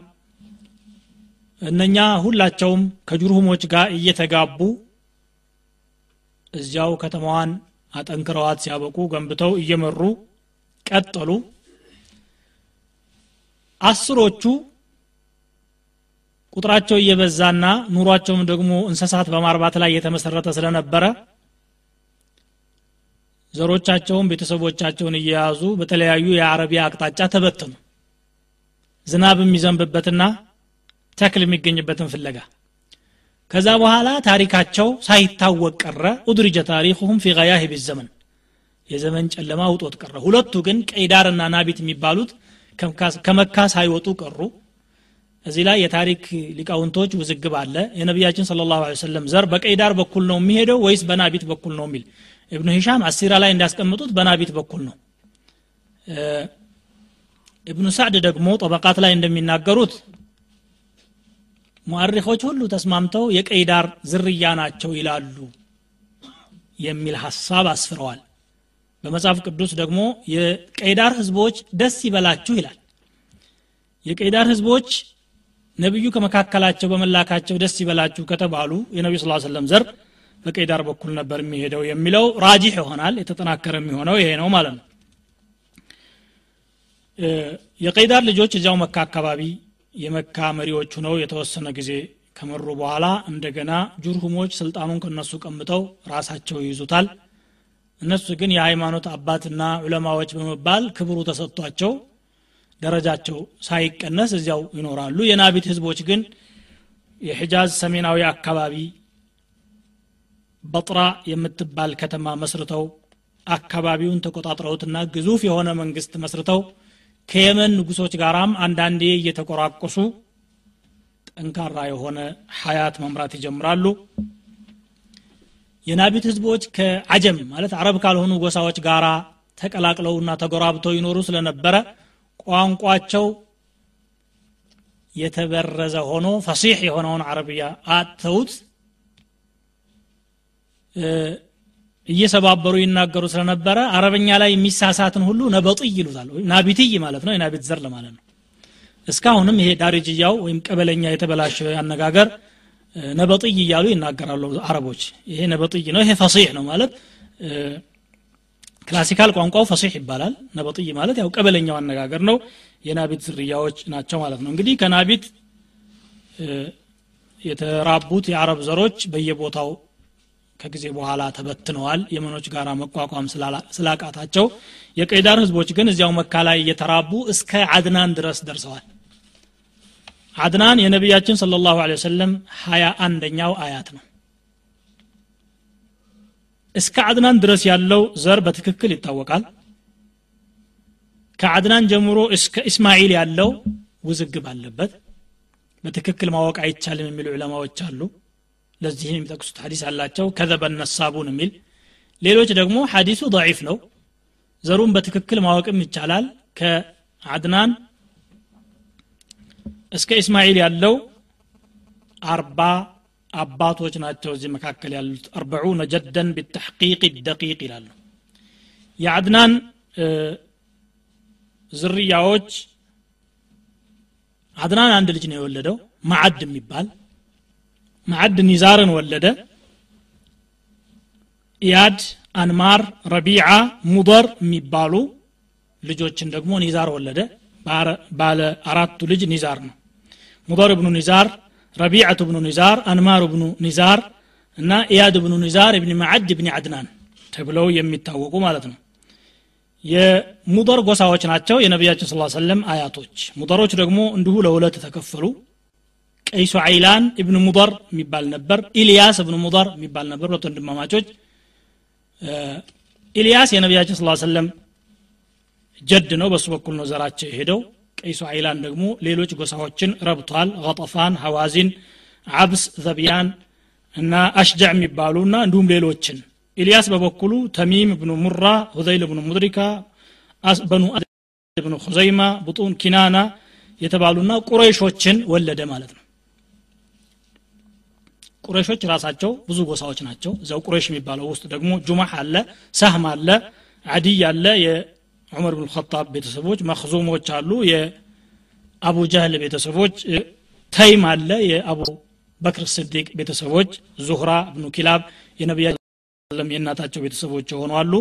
እነኛ ሁላቸውም ከጁርሁሞች ጋር እየተጋቡ እዚያው ከተማዋን አጠንክረዋት ሲያበቁ ገንብተው እየመሩ ቀጠሉ። አስሮቹ ቁጥራቸው እየበዛና ኑሯቸውም ደግሞ እንስሳት በማርባት ላይ የተመሰረተ ስለነበረ ዘሮቻቸውን ቤተሰቦቻቸውን እየያዙ በተለያዩ የአረቢያ አቅጣጫ ተበተኑ። ዝናብ የሚዘንብበትና ተክል የሚገኝበትን ፍለጋ። ከዛ በኋላ ታሪካቸው ሳይታወቅ ቀረ። ኡድሪጀ ታሪክሁም ፊ ገያሂብ ዘመን። የዘመን ጨለማ ውጦት ቀረ። ሁለቱ ግን ቀይዳርና ናቢት የሚባሉት ከመካ ሳይወጡ ቀሩ። እዚህ ላይ የታሪክ ሊቃውንቶች ውዝግብ አለ። የነቢያችን ስለ ላሁ ዘር በቀይዳር በኩል ነው የሚሄደው ወይስ በናቢት በኩል ነው የሚል እብኑ ሂሻም አሲራ ላይ እንዳስቀምጡት በናቢት በኩል ነው። እብኑ ሳዕድ ደግሞ ጠበቃት ላይ እንደሚናገሩት ሙአሪኮች ሁሉ ተስማምተው የቀይዳር ዝርያ ናቸው ይላሉ የሚል ሀሳብ አስፍረዋል። በመጽሐፍ ቅዱስ ደግሞ የቀይዳር ህዝቦች ደስ ይበላችሁ ይላል። የቀይዳር ህዝቦች ነቢዩ ከመካከላቸው በመላካቸው ደስ ይበላችሁ ከተባሉ የነቢ ስ ሰለም ዘር በቀይዳር በኩል ነበር የሚሄደው የሚለው ራጂሕ ይሆናል የተጠናከረ የሚሆነው ይሄ ነው ማለት ነው። የቀይዳር ልጆች እዚያው መካ አካባቢ የመካ መሪዎች ሁነው የተወሰነ ጊዜ ከመሩ በኋላ እንደገና ጁርሁሞች ስልጣኑን ከነሱ ቀምጠው ራሳቸው ይይዙታል። እነሱ ግን የሃይማኖት አባትና ዑለማዎች በመባል ክብሩ ተሰጥቷቸው ደረጃቸው ሳይቀነስ እዚያው ይኖራሉ። የናቢት ህዝቦች ግን የሒጃዝ ሰሜናዊ አካባቢ በጥራ የምትባል ከተማ መስርተው አካባቢውን ተቆጣጥረውትና ግዙፍ የሆነ መንግስት መስርተው ከየመን ንጉሶች ጋራም አንዳንዴ እየተቆራቆሱ ጠንካራ የሆነ ሀያት መምራት ይጀምራሉ። የናቢት ህዝቦች ከአጀም ማለት አረብ ካልሆኑ ጎሳዎች ጋራ ተቀላቅለውና ተጎራብተው ይኖሩ ስለነበረ ቋንቋቸው የተበረዘ ሆኖ ፈሲሕ የሆነውን አረብያ አጥተውት እየሰባበሩ ይናገሩ ስለነበረ አረበኛ ላይ የሚሳሳትን ሁሉ نبطي ይሉታል። نبطي ማለት ነው የናቢት ዘር ለማለት ነው። እስካሁንም ይሄ ዳርጅያው ወይም ቀበለኛ የተበላሸ አነጋገር نبطي እያሉ ይናገራሉ አረቦች። ይሄ نبطي ነው ይሄ فصيح ነው ማለት classical ቋንቋው فصيح ይባላል። نبطي ማለት ያው ቀበለኛው አነጋገር ነው የናቢት ዝርያዎች ናቸው ማለት ነው። እንግዲህ ከናቢት የተራቡት የአረብ ዘሮች በየቦታው ከጊዜ በኋላ ተበትነዋል። የመኖች ጋር መቋቋም ስላቃታቸው የቀይዳር ህዝቦች ግን እዚያው መካ ላይ እየተራቡ እስከ አድናን ድረስ ደርሰዋል። አድናን የነቢያችን ስለ ላሁ ወሰለም ሀያ አንደኛው አያት ነው። እስከ አድናን ድረስ ያለው ዘር በትክክል ይታወቃል። ከአድናን ጀምሮ እስከ እስማኤል ያለው ውዝግብ አለበት። በትክክል ማወቅ አይቻልም የሚሉ ዑለማዎች አሉ ለዚህ የሚጠቅሱት ሀዲስ አላቸው። ከዘበ ነሳቡን የሚል ሌሎች ደግሞ ሀዲሱ ضعيف ነው። ዘሩን በትክክል ማወቅም ይቻላል። ከአድናን እስከ እስማኤል ያለው አርባ አባቶች ናቸው እዚህ መካከል ያሉት። አርበዑነ ጀደን ቢተሕቂቅ ደቂቅ ይላሉ። የአድናን ዝርያዎች አድናን አንድ ልጅ ነው የወለደው። ማዕድ የሚባል ማዕድ ኒዛርን ወለደ። ኢያድ አንማር ረቢዓ ሙደር የሚባሉ ልጆችን ደግሞ ኒዛር ወለደ። ባለ አራቱ ልጅ ኒዛር ነው። ሙደር ብኑ ኒዛር ረቢዓቱ ብኑ ኒዛር አንማር ብኑ ኒዛር እና ኢያድ ብኑ ኒዛር እብኒ ማዕድ እብኒ አድናን ተብለው የሚታወቁ ማለት ነው። የሙደር ጎሳዎች ናቸው የነቢያችን ስ ሰለም አያቶች። ሙደሮች ደግሞ እንዲሁ ለሁለት ተከፈሉ ቀይሱ አይላን እብን ሙደር የሚባል ነበር። ኢልያስ እብን ሙደር የሚባል ነበር። ሁለት ወንድማማቾች። ኢልያስ የነቢያችን ስ ሰለም جد ነው። በሱ በኩል ነው ዘራቸው የሄደው። ቀይሱ አይላን ደግሞ ሌሎች ጎሳዎችን ረብቷል። ገጠፋን ሐዋዚን አብስ ዘቢያን እና አሽጃዕ የሚባሉ እና እንዲሁም ሌሎችን። ኢልያስ በበኩሉ ተሚም ብኑ ሙራ ሁዘይል ብኑ ሙድሪካ በኑ ብኑ ሁዘይማ ብጡን ኪናና የተባሉና ቁረይሾችን ወለደ ማለት ነው ቁረይሾች ራሳቸው ብዙ ጎሳዎች ናቸው። እዚያው ቁረይሽ የሚባለው ውስጥ ደግሞ ጁማህ አለ ሳህም አለ አዲይ አለ የዑመር ብን ኸጣብ ቤተሰቦች መክዙሞች አሉ የአቡ ጃህል ቤተሰቦች ተይም አለ የአቡ በክር ስዲቅ ቤተሰቦች ዙህራ ብኑ ኪላብ የነቢያ የእናታቸው ቤተሰቦች የሆኑ አሉ።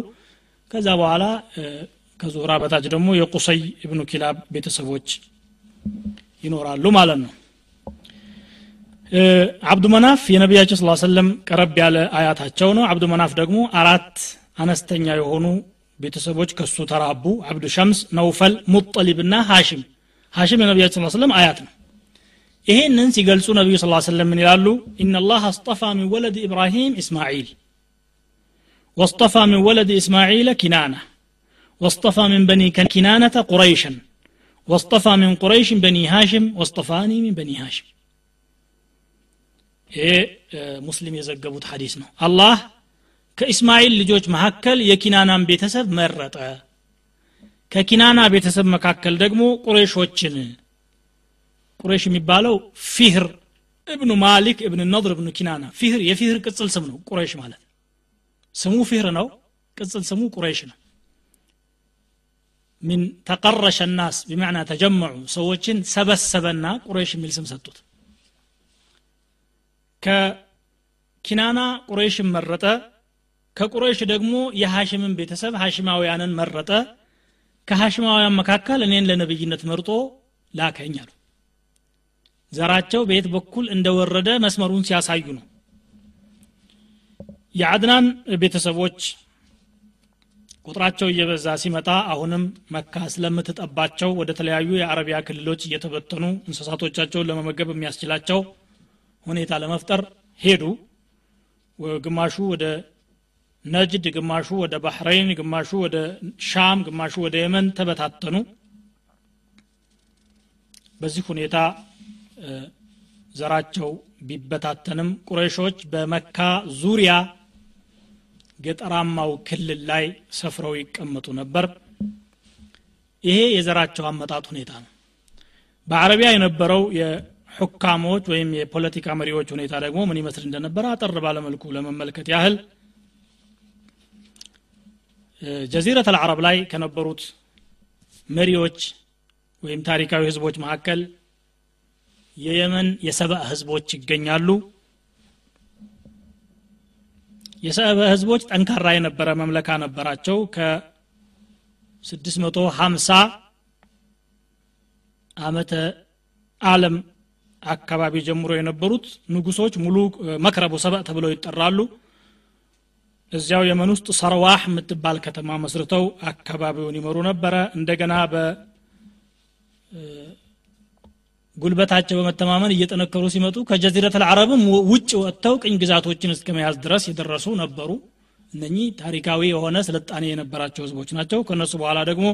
ከዛ በኋላ ከዙህራ በታች ደግሞ የቁሰይ እብኑ ኪላብ ቤተሰቦች ይኖራሉ ማለት ነው አብዱ መናፍ የነቢያቸው ስ ሰለም ቀረብ ያለ አያታቸው ነው አብዱ መናፍ ደግሞ አራት አነስተኛ የሆኑ ቤተሰቦች ከሱ ተራቡ አብዱ ሸምስ ነውፈል ሙጠሊብ ና ሀሽም ሀሽም የነቢያቸው ስ ሰለም አያት ነው ይሄንን ሲገልጹ ነቢዩ ስ ሰለም ምን ይላሉ ኢናላህ አስጠፋ ሚን ወለድ ኢብራሂም ኢስማዒል واصطفى من ولد إسماعيل كنانة واصطفى من بني كنانة قريشا واصطفى من قريش بني هاشم واصطفاني من بني هاشم ይሄ ሙስሊም የዘገቡት ሐዲስ ነው። አላህ ከኢስማኤል ልጆች መካከል የኪናናን ቤተሰብ መረጠ። ከኪናና ቤተሰብ መካከል ደግሞ ቁሬሾችን ቁሬሽ የሚባለው ፊህር እብኑ ማሊክ እብን ነድር እብኑ ኪናና። ፊህር የፊህር ቅጽል ስም ነው ቁሬሽ ማለት። ስሙ ፊህር ነው ቅጽል ስሙ ቁሬሽ ነው። من تقرش الناس بمعنى تجمعوا ሰዎችን ሰበሰበና ቁሬሽ የሚል ስም ሰጡት ከኪናና ቁሬሽን መረጠ። ከቁሬሽ ደግሞ የሐሽምን ቤተሰብ ሐሽማውያንን መረጠ። ከሐሽማውያን መካከል እኔን ለነብይነት መርጦ ላከኝ አሉ። ዘራቸው በየት በኩል እንደወረደ መስመሩን ሲያሳዩ ነው። የአድናን ቤተሰቦች ቁጥራቸው እየበዛ ሲመጣ አሁንም መካ ስለምትጠባቸው ወደ ተለያዩ የአረቢያ ክልሎች እየተበተኑ እንስሳቶቻቸውን ለመመገብ የሚያስችላቸው ሁኔታ ለመፍጠር ሄዱ። ግማሹ ወደ ነጅድ ግማሹ ወደ ባህረይን ግማሹ ወደ ሻም ግማሹ ወደ የመን ተበታተኑ። በዚህ ሁኔታ ዘራቸው ቢበታተንም ቁረይሾች በመካ ዙሪያ ገጠራማው ክልል ላይ ሰፍረው ይቀመጡ ነበር። ይሄ የዘራቸው አመጣጥ ሁኔታ ነው። በአረቢያ የነበረው የሑካሞች ወይም የፖለቲካ መሪዎች ሁኔታ ደግሞ ምን ይመስል እንደነበረ አጠር ባለመልኩ ለመመልከት ያህል ጀዚረት አልዓረብ ላይ ከነበሩት መሪዎች ወይም ታሪካዊ ህዝቦች መካከል የየመን የሰብአ ህዝቦች ይገኛሉ። የሰብአ ህዝቦች ጠንካራ የነበረ መምለካ ነበራቸው። ከ650 አመተ አለም አካባቢ ጀምሮ የነበሩት ንጉሶች ሙሉ መክረቡ ሰብእ ተብለው ይጠራሉ። እዚያው የመን ውስጥ ሰርዋህ የምትባል ከተማ መስርተው አካባቢውን ይመሩ ነበረ። እንደገና በ ጉልበታቸው በመተማመን እየጠነከሩ ሲመጡ ከጀዚረት አልዓረብም ውጭ ወጥተው ቅኝ ግዛቶችን እስከ መያዝ ድረስ የደረሱ ነበሩ። እነኚህ ታሪካዊ የሆነ ስልጣኔ የነበራቸው ህዝቦች ናቸው። ከነሱ በኋላ ደግሞ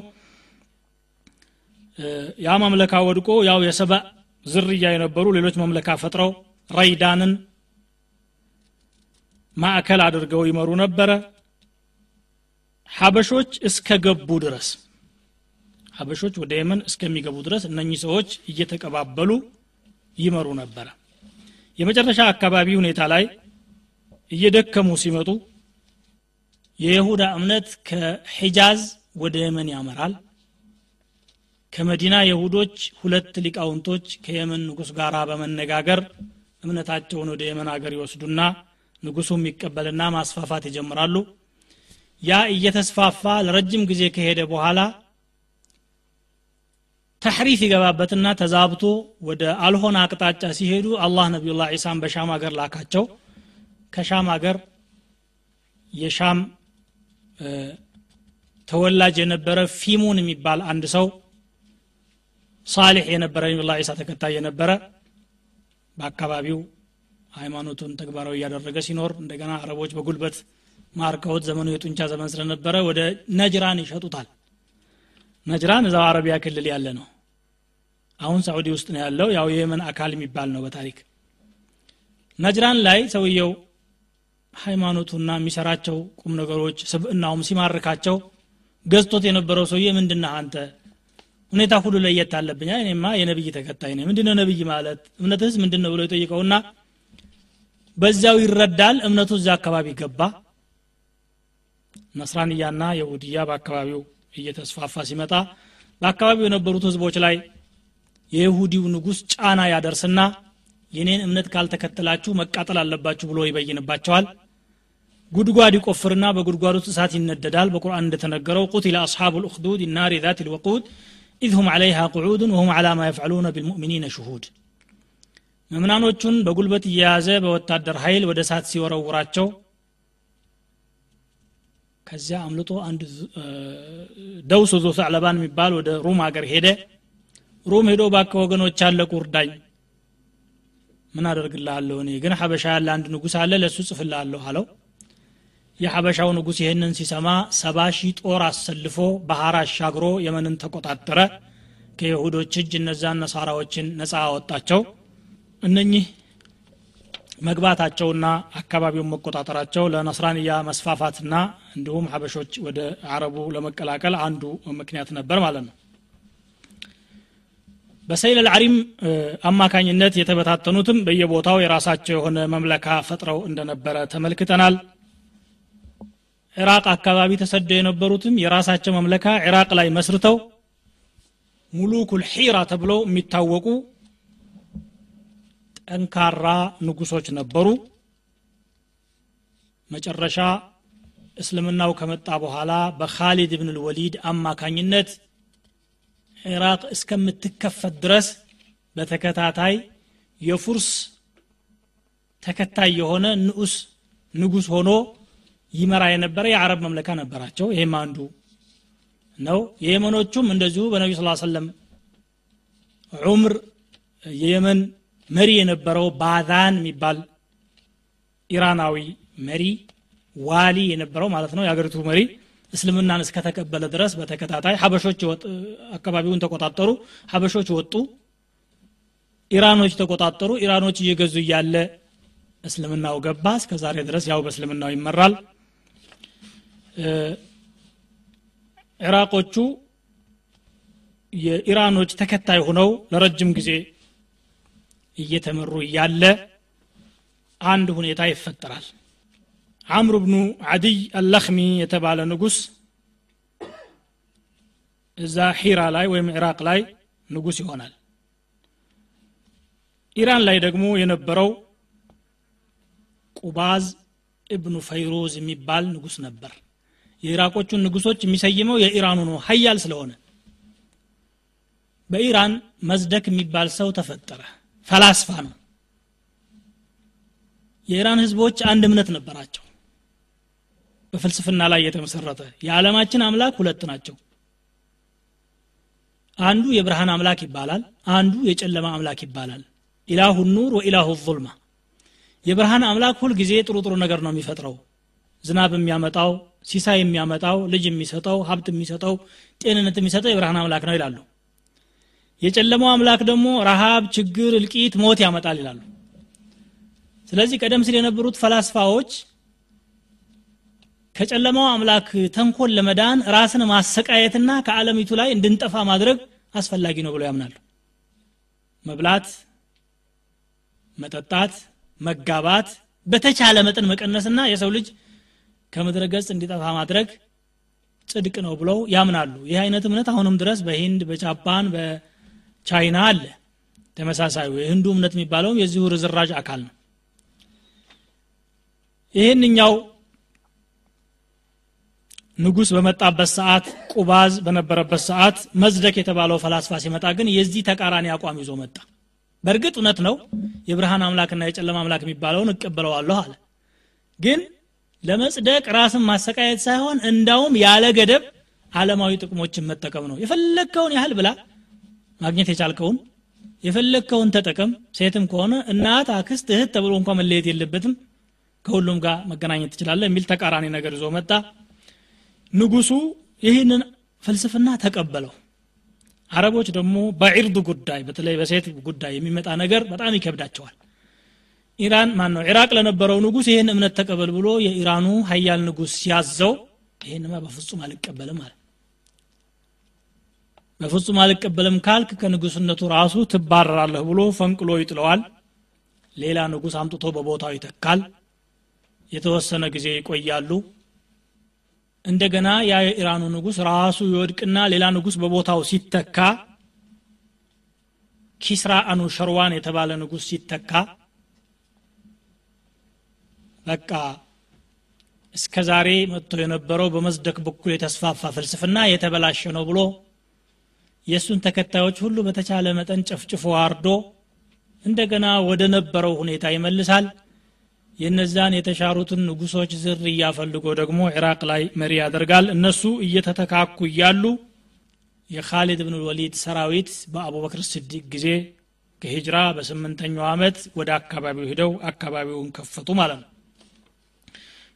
ያ መምለካ ወድቆ ያው የሰባ ዝርያ የነበሩ ሌሎች መምለካ ፈጥረው ረይዳንን ማዕከል አድርገው ይመሩ ነበረ። ሀበሾች እስከ ገቡ ድረስ ሀበሾች ወደ የመን እስከሚገቡ ድረስ እነኚህ ሰዎች እየተቀባበሉ ይመሩ ነበረ። የመጨረሻ አካባቢ ሁኔታ ላይ እየደከሙ ሲመጡ የይሁዳ እምነት ከሒጃዝ ወደ የመን ያመራል ከመዲና የሁዶች ሁለት ሊቃውንቶች ከየመን ንጉስ ጋር በመነጋገር እምነታቸውን ወደ የመን ሀገር ይወስዱና ንጉሱ የሚቀበልና ማስፋፋት ይጀምራሉ። ያ እየተስፋፋ ለረጅም ጊዜ ከሄደ በኋላ ተሕሪፍ ይገባበትና ተዛብቶ ወደ አልሆነ አቅጣጫ ሲሄዱ አላህ ነቢዩላህ ዒሳን በሻም ሀገር ላካቸው። ከሻም ሀገር የሻም ተወላጅ የነበረ ፊሙን የሚባል አንድ ሰው ሳሌሕ የነበረ ነቢዩላህ ዒሳ ተከታይ የነበረ በአካባቢው ሃይማኖቱን ተግባራዊ እያደረገ ሲኖር እንደገና አረቦች በጉልበት ማርከውት ዘመኑ የጡንቻ ዘመን ስለነበረ ወደ ነጅራን ይሸጡታል። ነጅራን እዛው አረቢያ ክልል ያለ ነው። አሁን ሳዑዲ ውስጥ ነው ያለው። ያው የየመን አካል የሚባል ነው በታሪክ። ነጅራን ላይ ሰውየው ሃይማኖቱና የሚሰራቸው ቁም ነገሮች ስብእናውም ሲማርካቸው ገዝቶት የነበረው ሰውዬ ምንድና አንተ ሁኔታ ሁሉ ለየት አለብኛ እኔማ የነብይ ተከታይ ነኝ። ምንድነው ነብይ ማለት? እምነትህስ ምንድነው ብሎ ይጠይቀውና በዚያው ይረዳል። እምነቱ እዚያ አካባቢ ገባ። መስራንያና የሁድያ በአካባቢው እየተስፋፋ ሲመጣ በአካባቢው የነበሩት ህዝቦች ላይ የይሁዲው ንጉስ ጫና ያደርስና የኔን እምነት ካልተከተላችሁ መቃጠል አለባችሁ ብሎ ይበይንባቸዋል። ጉድጓድ ይቆፍርና በጉድጓድ ውስጥ እሳት ይነደዳል። በቁርአን እንደተነገረው قتل أصحاب الأخدود النار ذات الوقود إذ هم عليها قعود وهم على ما يفعلون بالمؤمنين شهود ምእመናኖቹን በጉልበት እየያዘ በወታደር ኃይል ወደ እሳት ሲወረውራቸው ከዚያ አምልጦ አንድ ደውስ ዞ ሰዕለባን የሚባል ወደ ሩም ሀገር ሄደ ሩም ሄዶ ባከ ወገኖች አለቁ እርዳኝ ምን አደርግልሃለሁ እኔ ግን ሀበሻ ያለ አንድ ንጉሥ አለ ለእሱ ጽፍልሃለሁ አለው የሐበሻው ንጉስ ይህንን ሲሰማ ሰባ ሺህ ጦር አሰልፎ ባህር አሻግሮ የመንን ተቆጣጠረ። ከይሁዶች እጅ እነዛን ነሳራዎችን ነፃ አወጣቸው። እነኚህ መግባታቸውና አካባቢውን መቆጣጠራቸው ለነስራንያ መስፋፋትና እንዲሁም ሀበሾች ወደ አረቡ ለመቀላቀል አንዱ ምክንያት ነበር ማለት ነው። በሰይል አልዓሪም አማካኝነት የተበታተኑትም በየቦታው የራሳቸው የሆነ መምለካ ፈጥረው እንደነበረ ተመልክተናል ኢራቅ አካባቢ ተሰደው የነበሩትም የራሳቸው መምለካ ኢራቅ ላይ መስርተው ሙሉኩል ሒራ ተብለው የሚታወቁ ጠንካራ ንጉሶች ነበሩ። መጨረሻ እስልምናው ከመጣ በኋላ በካሊድ ብን ልወሊድ አማካኝነት ኢራቅ እስከምትከፈት ድረስ በተከታታይ የፉርስ ተከታይ የሆነ ንዑስ ንጉስ ሆኖ ይመራ የነበረ የአረብ መምለካ ነበራቸው። ይህም አንዱ ነው። የየመኖቹም እንደዚሁ በነቢ ስ ሰለም ዑምር የየመን መሪ የነበረው ባዛን የሚባል ኢራናዊ መሪ ዋሊ የነበረው ማለት ነው። የሀገሪቱ መሪ እስልምናን እስከተቀበለ ድረስ በተከታታይ ሀበሾች አካባቢውን ተቆጣጠሩ። ሀበሾች ወጡ ኢራኖች ተቆጣጠሩ። ኢራኖች እየገዙ እያለ እስልምናው ገባ። እስከ ዛሬ ድረስ ያው በእስልምናው ይመራል ኢራቆቹ የኢራኖች ተከታይ ሆነው ለረጅም ጊዜ እየተመሩ እያለ አንድ ሁኔታ ይፈጠራል። አምሩ ብኑ አድይ አለክሚ የተባለ ንጉስ እዛ ሒራ ላይ ወይም ኢራቅ ላይ ንጉስ ይሆናል። ኢራን ላይ ደግሞ የነበረው ቁባዝ እብኑ ፈይሮዝ የሚባል ንጉስ ነበር የኢራቆቹን ንጉሶች የሚሰይመው የኢራኑ ነው ሀያል ስለሆነ። በኢራን መዝደክ የሚባል ሰው ተፈጠረ። ፈላስፋ ነው። የኢራን ህዝቦች አንድ እምነት ነበራቸው። በፍልስፍና ላይ የተመሰረተ የዓለማችን አምላክ ሁለት ናቸው። አንዱ የብርሃን አምላክ ይባላል አንዱ የጨለማ አምላክ ይባላል። ኢላሁ ኑር ወኢላሁ ظልማ የብርሃን አምላክ ሁል ጊዜ ጥሩ ጥሩ ነገር ነው የሚፈጥረው። ዝናብ የሚያመጣው ሲሳይ የሚያመጣው ልጅ የሚሰጠው ሀብት የሚሰጠው ጤንነት የሚሰጠው የብርሃን አምላክ ነው ይላሉ። የጨለማው አምላክ ደግሞ ረሃብ ችግር እልቂት ሞት ያመጣል ይላሉ። ስለዚህ ቀደም ሲል የነበሩት ፈላስፋዎች ከጨለማው አምላክ ተንኮል ለመዳን ራስን ማሰቃየትና ከዓለሚቱ ላይ እንድንጠፋ ማድረግ አስፈላጊ ነው ብለው ያምናሉ። መብላት መጠጣት መጋባት በተቻለ መጠን መቀነስና የሰው ልጅ ከምድረ ገጽ እንዲጠፋ ማድረግ ጽድቅ ነው ብለው ያምናሉ። ይህ አይነት እምነት አሁንም ድረስ በሂንድ በጃፓን በቻይና አለ። ተመሳሳዩ የህንዱ እምነት የሚባለውም የዚሁ ርዝራዥ አካል ነው። ይህንኛው ንጉስ በመጣበት ሰዓት ቁባዝ በነበረበት ሰዓት መዝደክ የተባለው ፈላስፋ ሲመጣ ግን የዚህ ተቃራኒ አቋም ይዞ መጣ። በእርግጥ እውነት ነው የብርሃን አምላክና የጨለማ አምላክ የሚባለውን እቀበለዋለሁ አለ። ግን ለመጽደቅ ራስን ማሰቃየት ሳይሆን እንዳውም ያለ ገደብ አለማዊ ጥቅሞችን መጠቀም ነው። የፈለግከውን ያህል ብላ ማግኘት የቻልከውን የፈለግከውን ተጠቀም። ሴትም ከሆነ እናት አክስት እህት ተብሎ እንኳ መለየት የለበትም። ከሁሉም ጋር መገናኘት ትችላለ የሚል ተቃራኒ ነገር ይዞ መጣ። ንጉሱ ይህንን ፍልስፍና ተቀበለው። አረቦች ደግሞ በዒርድ ጉዳይ በተለይ በሴት ጉዳይ የሚመጣ ነገር በጣም ይከብዳቸዋል ኢራን ማን ነው ኢራቅ ለነበረው ንጉስ ይህን እምነት ተቀበል ብሎ የኢራኑ ሀያል ንጉስ ሲያዘው ይህንማ በፍጹም አልቀበልም አለ። በፍጹም አልቀበልም ካልክ ከንጉስነቱ ራሱ ትባረራለህ ብሎ ፈንቅሎ ይጥለዋል። ሌላ ንጉስ አምጥቶ በቦታው ይተካል። የተወሰነ ጊዜ ይቆያሉ። እንደገና ያ የኢራኑ ንጉስ ራሱ ይወድቅና ሌላ ንጉስ በቦታው ሲተካ ኪስራ አኑ ሸርዋን የተባለ ንጉስ ሲተካ በቃ እስከ ዛሬ መጥቶ የነበረው በመዝደክ በኩል የተስፋፋ ፍልስፍና የተበላሸ ነው ብሎ የእሱን ተከታዮች ሁሉ በተቻለ መጠን ጨፍጭፎ አርዶ እንደገና ወደ ነበረው ሁኔታ ይመልሳል። የነዛን የተሻሩትን ንጉሶች ዝርያ ፈልጎ ደግሞ ኢራቅ ላይ መሪ ያደርጋል። እነሱ እየተተካኩ እያሉ የካሊድ ብን ወሊድ ሰራዊት በአቡበክር ስዲቅ ጊዜ ከሂጅራ በስምንተኛው ዓመት ወደ አካባቢው ሂደው አካባቢውን ከፈቱ ማለት ነው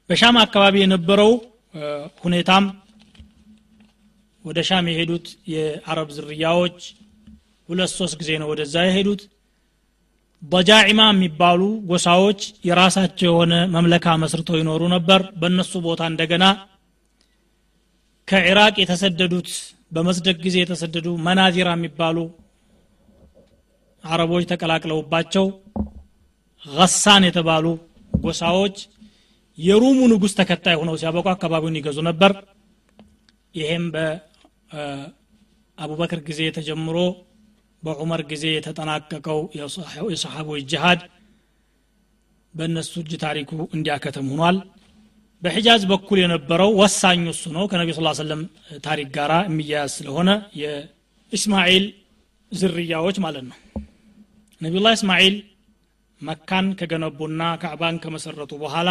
በሻም አካባቢ የነበረው ሁኔታም ወደ ሻም የሄዱት የአረብ ዝርያዎች ሁለት ሶስት ጊዜ ነው ወደዛ የሄዱት። በጃዒማ የሚባሉ ጎሳዎች የራሳቸው የሆነ መምለካ መስርተው ይኖሩ ነበር። በእነሱ ቦታ እንደገና ከኢራቅ የተሰደዱት በመስደቅ ጊዜ የተሰደዱ መናዚራ የሚባሉ አረቦች ተቀላቅለውባቸው ገሳን የተባሉ ጎሳዎች የሩሙ ንጉስ ተከታይ ሆነው ሲያበቁ አካባቢውን ይገዙ ነበር። ይሄም በአቡበክር ጊዜ ተጀምሮ በዑመር ጊዜ የተጠናቀቀው የሰሓቦች ጅሃድ በእነሱ እጅ ታሪኩ እንዲያከትም ሆኗል። በሒጃዝ በኩል የነበረው ወሳኙ እሱ ነው። ከነቢ ስ ሰለም ታሪክ ጋር የሚያያዝ ስለሆነ የእስማኤል ዝርያዎች ማለት ነው። ነቢዩላህ እስማኤል መካን ከገነቡና ካዕባን ከመሰረቱ በኋላ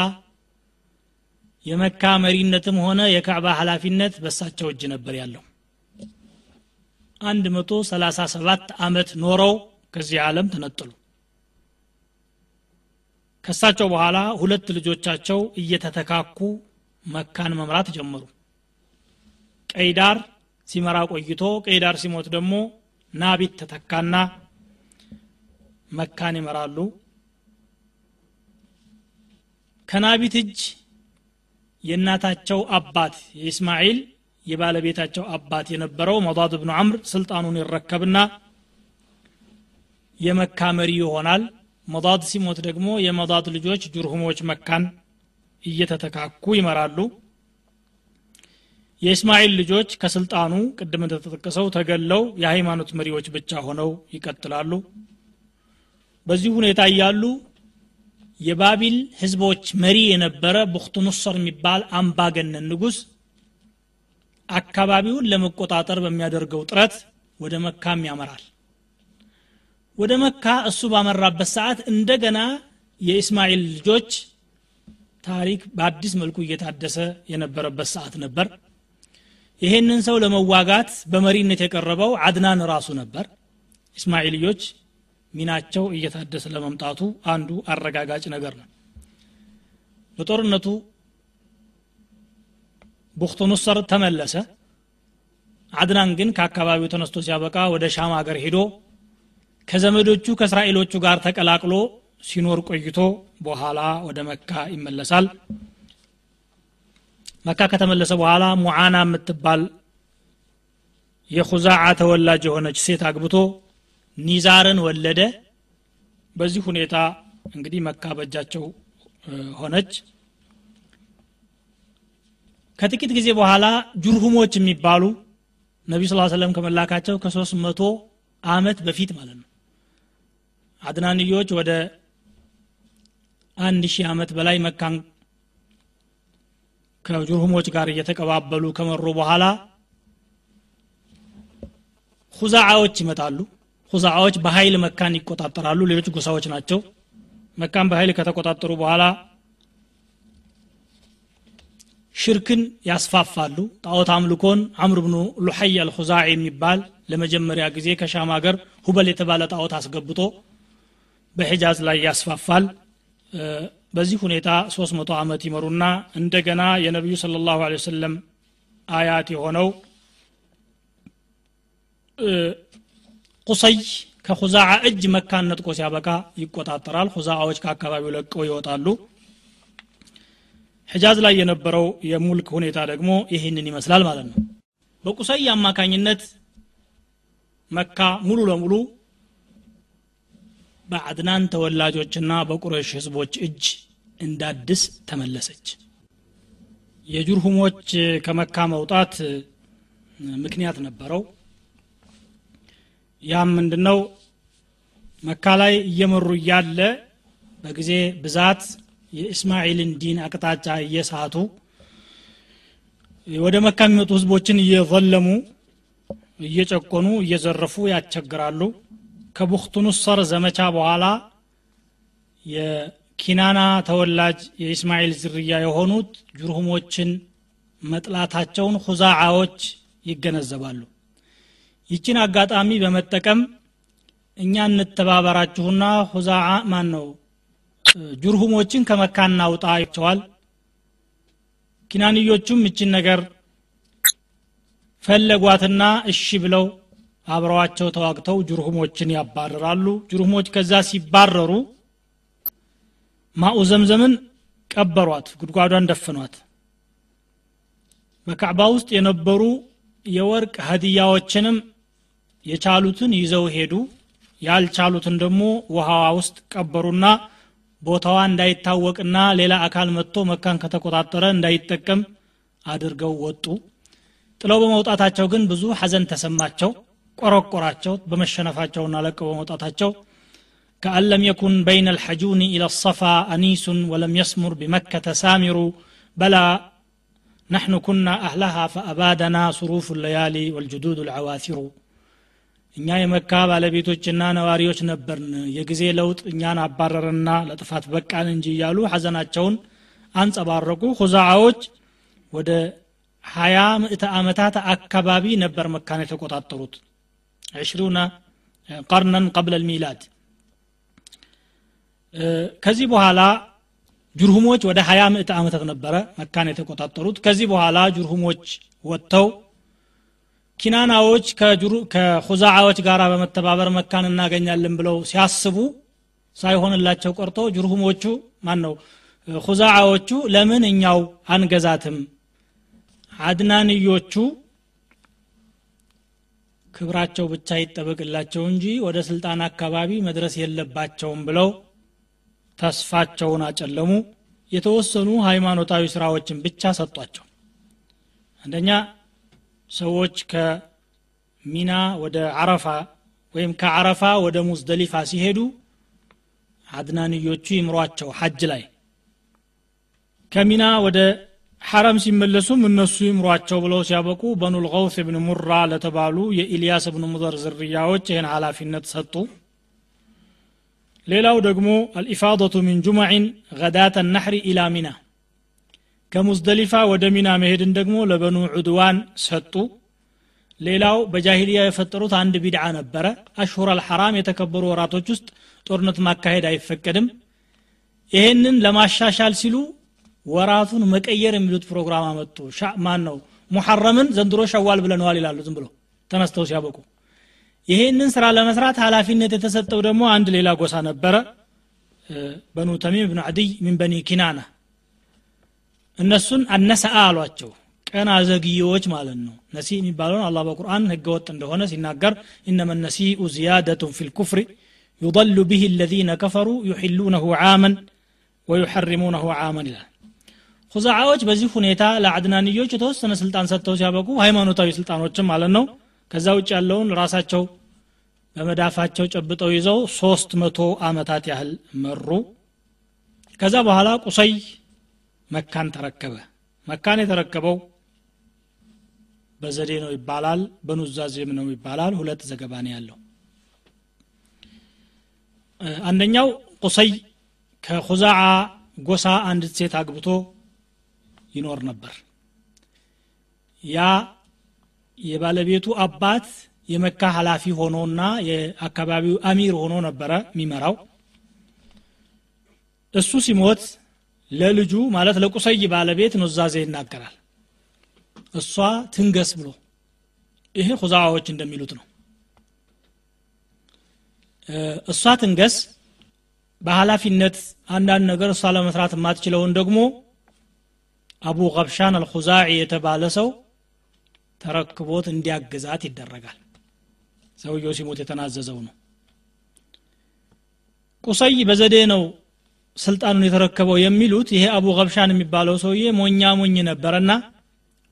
የመካ መሪነትም ሆነ የካዕባ ኃላፊነት በሳቸው እጅ ነበር ያለው። አንድ መቶ ሰላሳ ሰባት አመት ኖረው ከዚህ ዓለም ተነጠሉ። ከሳቸው በኋላ ሁለት ልጆቻቸው እየተተካኩ መካን መምራት ጀመሩ። ቀይዳር ሲመራ ቆይቶ ቀይዳር ሲሞት ደግሞ ናቢት ተተካና መካን ይመራሉ። ከናቢት እጅ የእናታቸው አባት የእስማኤል የባለቤታቸው አባት የነበረው መዳድ ብኑ አምር ስልጣኑን ይረከብና የመካ መሪ ይሆናል። መዳድ ሲሞት ደግሞ የመዳድ ልጆች ጁርሁሞች መካን እየተተካኩ ይመራሉ። የእስማኤል ልጆች ከስልጣኑ ቅድም እንደተጠቀሰው ተገለው የሃይማኖት መሪዎች ብቻ ሆነው ይቀጥላሉ። በዚህ ሁኔታ እያሉ የባቢል ህዝቦች መሪ የነበረ ቡክትኑሰር የሚባል አምባገነን ንጉስ አካባቢውን ለመቆጣጠር በሚያደርገው ጥረት ወደ መካም ያመራል። ወደ መካ እሱ ባመራበት ሰዓት እንደገና የእስማኤል ልጆች ታሪክ በአዲስ መልኩ እየታደሰ የነበረበት ሰዓት ነበር። ይሄንን ሰው ለመዋጋት በመሪነት የቀረበው አድናን ራሱ ነበር። እስማኤልዮች ሚናቸው እየታደሰ ለመምጣቱ አንዱ አረጋጋጭ ነገር ነው። በጦርነቱ ቡክቱኑሰር ተመለሰ። አድናን ግን ከአካባቢው ተነስቶ ሲያበቃ ወደ ሻም ሀገር ሄዶ ከዘመዶቹ ከእስራኤሎቹ ጋር ተቀላቅሎ ሲኖር ቆይቶ በኋላ ወደ መካ ይመለሳል። መካ ከተመለሰ በኋላ ሙዓና የምትባል የኹዛዓ ተወላጅ የሆነች ሴት አግብቶ ኒዛርን ወለደ። በዚህ ሁኔታ እንግዲህ መካ በእጃቸው ሆነች። ከጥቂት ጊዜ በኋላ ጁርሁሞች የሚባሉ ነቢ ስ ሰለም ከመላካቸው ከሶስት መቶ አመት በፊት ማለት ነው። አድናንዮች ወደ አንድ ሺህ ዓመት በላይ መካን ከጁርሁሞች ጋር እየተቀባበሉ ከመሩ በኋላ ሁዛዓዎች ይመጣሉ ሁዛዓዎች በኃይል መካን ይቆጣጠራሉ። ሌሎች ጎሳዎች ናቸው። መካን በኃይል ከተቆጣጠሩ በኋላ ሽርክን ያስፋፋሉ። ጣዖት አምልኮን አምር ብኑ ሉሐይ አልኹዛዕ የሚባል ለመጀመሪያ ጊዜ ከሻም ሀገር ሁበል የተባለ ጣዖት አስገብቶ በሒጃዝ ላይ ያስፋፋል። በዚህ ሁኔታ 300 ዓመት ይመሩና እንደገና የነቢዩ ስለ ላሁ ወሰለም አያት የሆነው ቁሰይ ከኹዛዓ እጅ መካን ነጥቆ ሲያበቃ ይቆጣጠራል። ሁዛዓዎች ከአካባቢው ለቀው ይወጣሉ። ሕጃዝ ላይ የነበረው የሙልክ ሁኔታ ደግሞ ይህንን ይመስላል ማለት ነው። በቁሰይ አማካኝነት መካ ሙሉ ለሙሉ በአድናን ተወላጆችና በቁረሽ ህዝቦች እጅ እንዳድስ ተመለሰች። የጁርሁሞች ከመካ መውጣት ምክንያት ነበረው ያም ምንድነው? መካ ላይ እየመሩ እያለ በጊዜ ብዛት የእስማኤልን ዲን አቅጣጫ እየሳቱ ወደ መካ የሚመጡ ህዝቦችን እየዘለሙ እየጨቆኑ እየዘረፉ ያስቸግራሉ። ከቡክቱኑሰር ዘመቻ በኋላ የኪናና ተወላጅ የኢስማኤል ዝርያ የሆኑት ጁርሁሞችን መጥላታቸውን ሁዛዓዎች ይገነዘባሉ ይችን አጋጣሚ በመጠቀም እኛ እንተባበራችሁና ሁዛዓ ማን ነው? ጁርሁሞችን ከመካ እናውጣ ይቸዋል። ኪናንዮቹም እችን ነገር ፈለጓትና እሺ ብለው አብረዋቸው ተዋግተው ጅርሁሞችን ያባረራሉ። ጅርሁሞች ከዛ ሲባረሩ ማኡ ዘምዘምን ቀበሯት ጉድጓዷን ደፍኗት። በካዕባ ውስጥ የነበሩ የወርቅ ሀዲያዎችንም የቻሉትን ይዘው ሄዱ ያልቻሉትን ደግሞ ውሃዋ ውስጥ ቀበሩና ቦታዋ እንዳይታወቅና ሌላ አካል መጥቶ መካን ከተቆጣጠረ እንዳይጠቀም አድርገው ወጡ ጥለው በመውጣታቸው ግን ብዙ ሐዘን ተሰማቸው ቆረቆራቸው በመሸነፋቸውና ለቀው በመውጣታቸው كأن لم يكن بين الحجون إلى الصفا أنيس ولم يسمر بمكة سامر بلى نحن كنا أهلها فأبادنا صروف الليالي والجدود العواثر እኛ የመካ ባለቤቶችና ነዋሪዎች ነበርን። የጊዜ ለውጥ እኛን አባረረና ለጥፋት በቃን እንጂ እያሉ ሐዘናቸውን አንጸባረቁ። ሁዛዓዎች ወደ ሀያ ምዕተ ዓመታት አካባቢ ነበር መካን የተቆጣጠሩት። ዕሽሩነ ቀርነን ቀብለ ልሚላድ ከዚህ በኋላ ጁርሁሞች ወደ ሀያ ምዕተ ዓመታት ነበረ መካን የተቆጣጠሩት። ከዚህ በኋላ ጁርሁሞች ወጥተው ኪናናዎች ከሁዛዓዎች ጋር በመተባበር መካን እናገኛለን ብለው ሲያስቡ ሳይሆንላቸው ቆርቶ ጅርሁሞቹ ማን ነው ሁዛዓዎቹ ለምን እኛው አንገዛትም? አድናንዮቹ ክብራቸው ብቻ ይጠበቅላቸው እንጂ ወደ ስልጣን አካባቢ መድረስ የለባቸውም ብለው ተስፋቸውን አጨለሙ። የተወሰኑ ሃይማኖታዊ ስራዎችን ብቻ ሰጧቸው። አንደኛ ሰዎች ከሚና ወደ አረፋ ወይም ከአረፋ ወደ ሙዝደሊፋ ሲሄዱ አድናንዮቹ ይምሯቸው ሐጅ ላይ። ከሚና ወደ ሐረም ሲመለሱም እነሱ ይምሯቸው ብለው ሲያበቁ በኑል ገውስ ብን ሙራ ለተባሉ የኢልያስ ብን ሙዘር ዝርያዎች ይህን ኃላፊነት ሰጡ። ሌላው ደግሞ አልኢፋደቱ ሚን ጁመዕን ገዳተ ናሕሪ ኢላ ሚና ከሙዝደሊፋ ወደ ሚና መሄድን ደግሞ ለበኑ ዑድዋን ሰጡ። ሌላው በጃሂልያ የፈጠሩት አንድ ቢድዓ ነበረ። አሽሁር አልሐራም የተከበሩ ወራቶች ውስጥ ጦርነት ማካሄድ አይፈቀድም። ይሄንን ለማሻሻል ሲሉ ወራቱን መቀየር የሚሉት ፕሮግራም አመጡ። ማን ነው ሙሐረምን ዘንድሮ ሸዋል ብለነዋል ይላሉ። ዝም ብሎ ተነስተው ሲያበቁ። ይሄንን ስራ ለመስራት ኃላፊነት የተሰጠው ደግሞ አንድ ሌላ ጎሳ ነበረ። በኑ ተሚም ብኑ አድይ ሚን በኒ ኪናና እነሱን አነሰአ አሏቸው። ቀን አዘግዬዎች ማለት ነው። ነሲ የሚባለውን አላ በቁርአን ህገወጥ እንደሆነ ሲናገር እነመ ነሲኡ ዝያደቱን ፊ ልኩፍሪ ዩضሉ ብህ ለዚነ ከፈሩ ዩሕሉነሁ ዓመን ወዩሐሪሙነሁ ዓመን ይላል። ሁዛዓዎች በዚህ ሁኔታ ለአድናንዮች የተወሰነ ስልጣን ሰጥተው ሲያበቁ ሃይማኖታዊ ስልጣኖችም ማለት ነው። ከዛ ውጭ ያለውን ራሳቸው በመዳፋቸው ጨብጠው ይዘው ሶስት መቶ ዓመታት ያህል መሩ። ከዛ በኋላ ቁሰይ መካን ተረከበ። መካን የተረከበው በዘዴ ነው ይባላል በኑዛዜም ነው ይባላል። ሁለት ዘገባ ነው ያለው። አንደኛው ቁሰይ ከሁዛዓ ጎሳ አንዲት ሴት አግብቶ ይኖር ነበር። ያ የባለቤቱ አባት የመካ ኃላፊ ሆኖና የአካባቢው አሚር ሆኖ ነበረ የሚመራው። እሱ ሲሞት ለልጁ ማለት ለቁሰይ ባለቤት ኑዛዜ ይናገራል። እሷ ትንገስ ብሎ ይሄ ሁዛዋዎች እንደሚሉት ነው። እሷ ትንገስ በኃላፊነት አንዳንድ ነገር እሷ ለመስራት የማትችለውን ደግሞ አቡ ቀብሻን አልኹዛዒ የተባለ ሰው ተረክቦት እንዲያግዛት ይደረጋል። ሰውየው ሲሞት የተናዘዘው ነው። ቁሰይ በዘዴ ነው ስልጣኑን የተረከበው የሚሉት ይሄ አቡ ገብሻን የሚባለው ሰውዬ ሞኛ ሞኝ ነበረና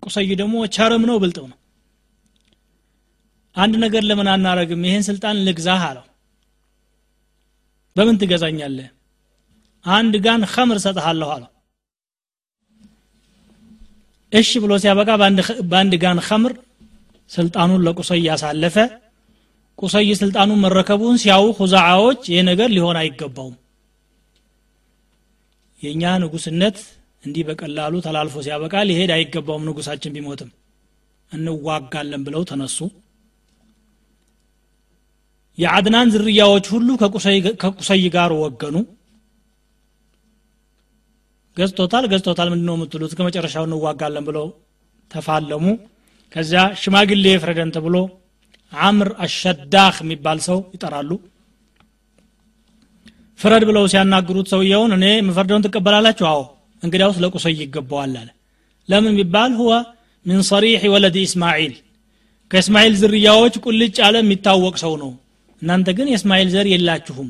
ቁሰይ ደግሞ ቸርም ነው ብልጥው ነው። አንድ ነገር ለምን አናረግም? ይሄን ስልጣን ልግዛህ አለው። በምን ትገዛኛለህ? አንድ ጋን ኸምር ሰጥሃለሁ አለው። እሺ ብሎ ሲያበቃ በአንድ ጋን ኸምር ስልጣኑን ለቁሰይ ያሳለፈ ቁሰይ ስልጣኑን መረከቡን ሲያው ሁዛዓዎች ይህ ነገር ሊሆን አይገባውም የእኛ ንጉስነት እንዲህ በቀላሉ ተላልፎ ሲያበቃ ሊሄድ አይገባውም። ንጉሳችን ቢሞትም እንዋጋለን ብለው ተነሱ። የአድናን ዝርያዎች ሁሉ ከቁሰይ ጋር ወገኑ። ገዝቶታል ገዝቶታል ምንድነው የምትሉት? ከመጨረሻው እንዋጋለን ብለው ተፋለሙ። ከዚያ ሽማግሌ ፍረደን ተብሎ አምር አሸዳህ የሚባል ሰው ይጠራሉ ፍረድ ብለው ሲያናግሩት ሰውየውን እኔ የምፈርደውን ትቀበላላችሁ? አዎ። እንግዲያውስ ለቁሰይ ይገባዋል አለ። ለምን ቢባል ሁወ ምን ሰሪሕ ወለድ ኢስማዒል። ከእስማኤል ዝርያዎች ቁልጭ ያለ የሚታወቅ ሰው ነው። እናንተ ግን የእስማኤል ዘር የላችሁም።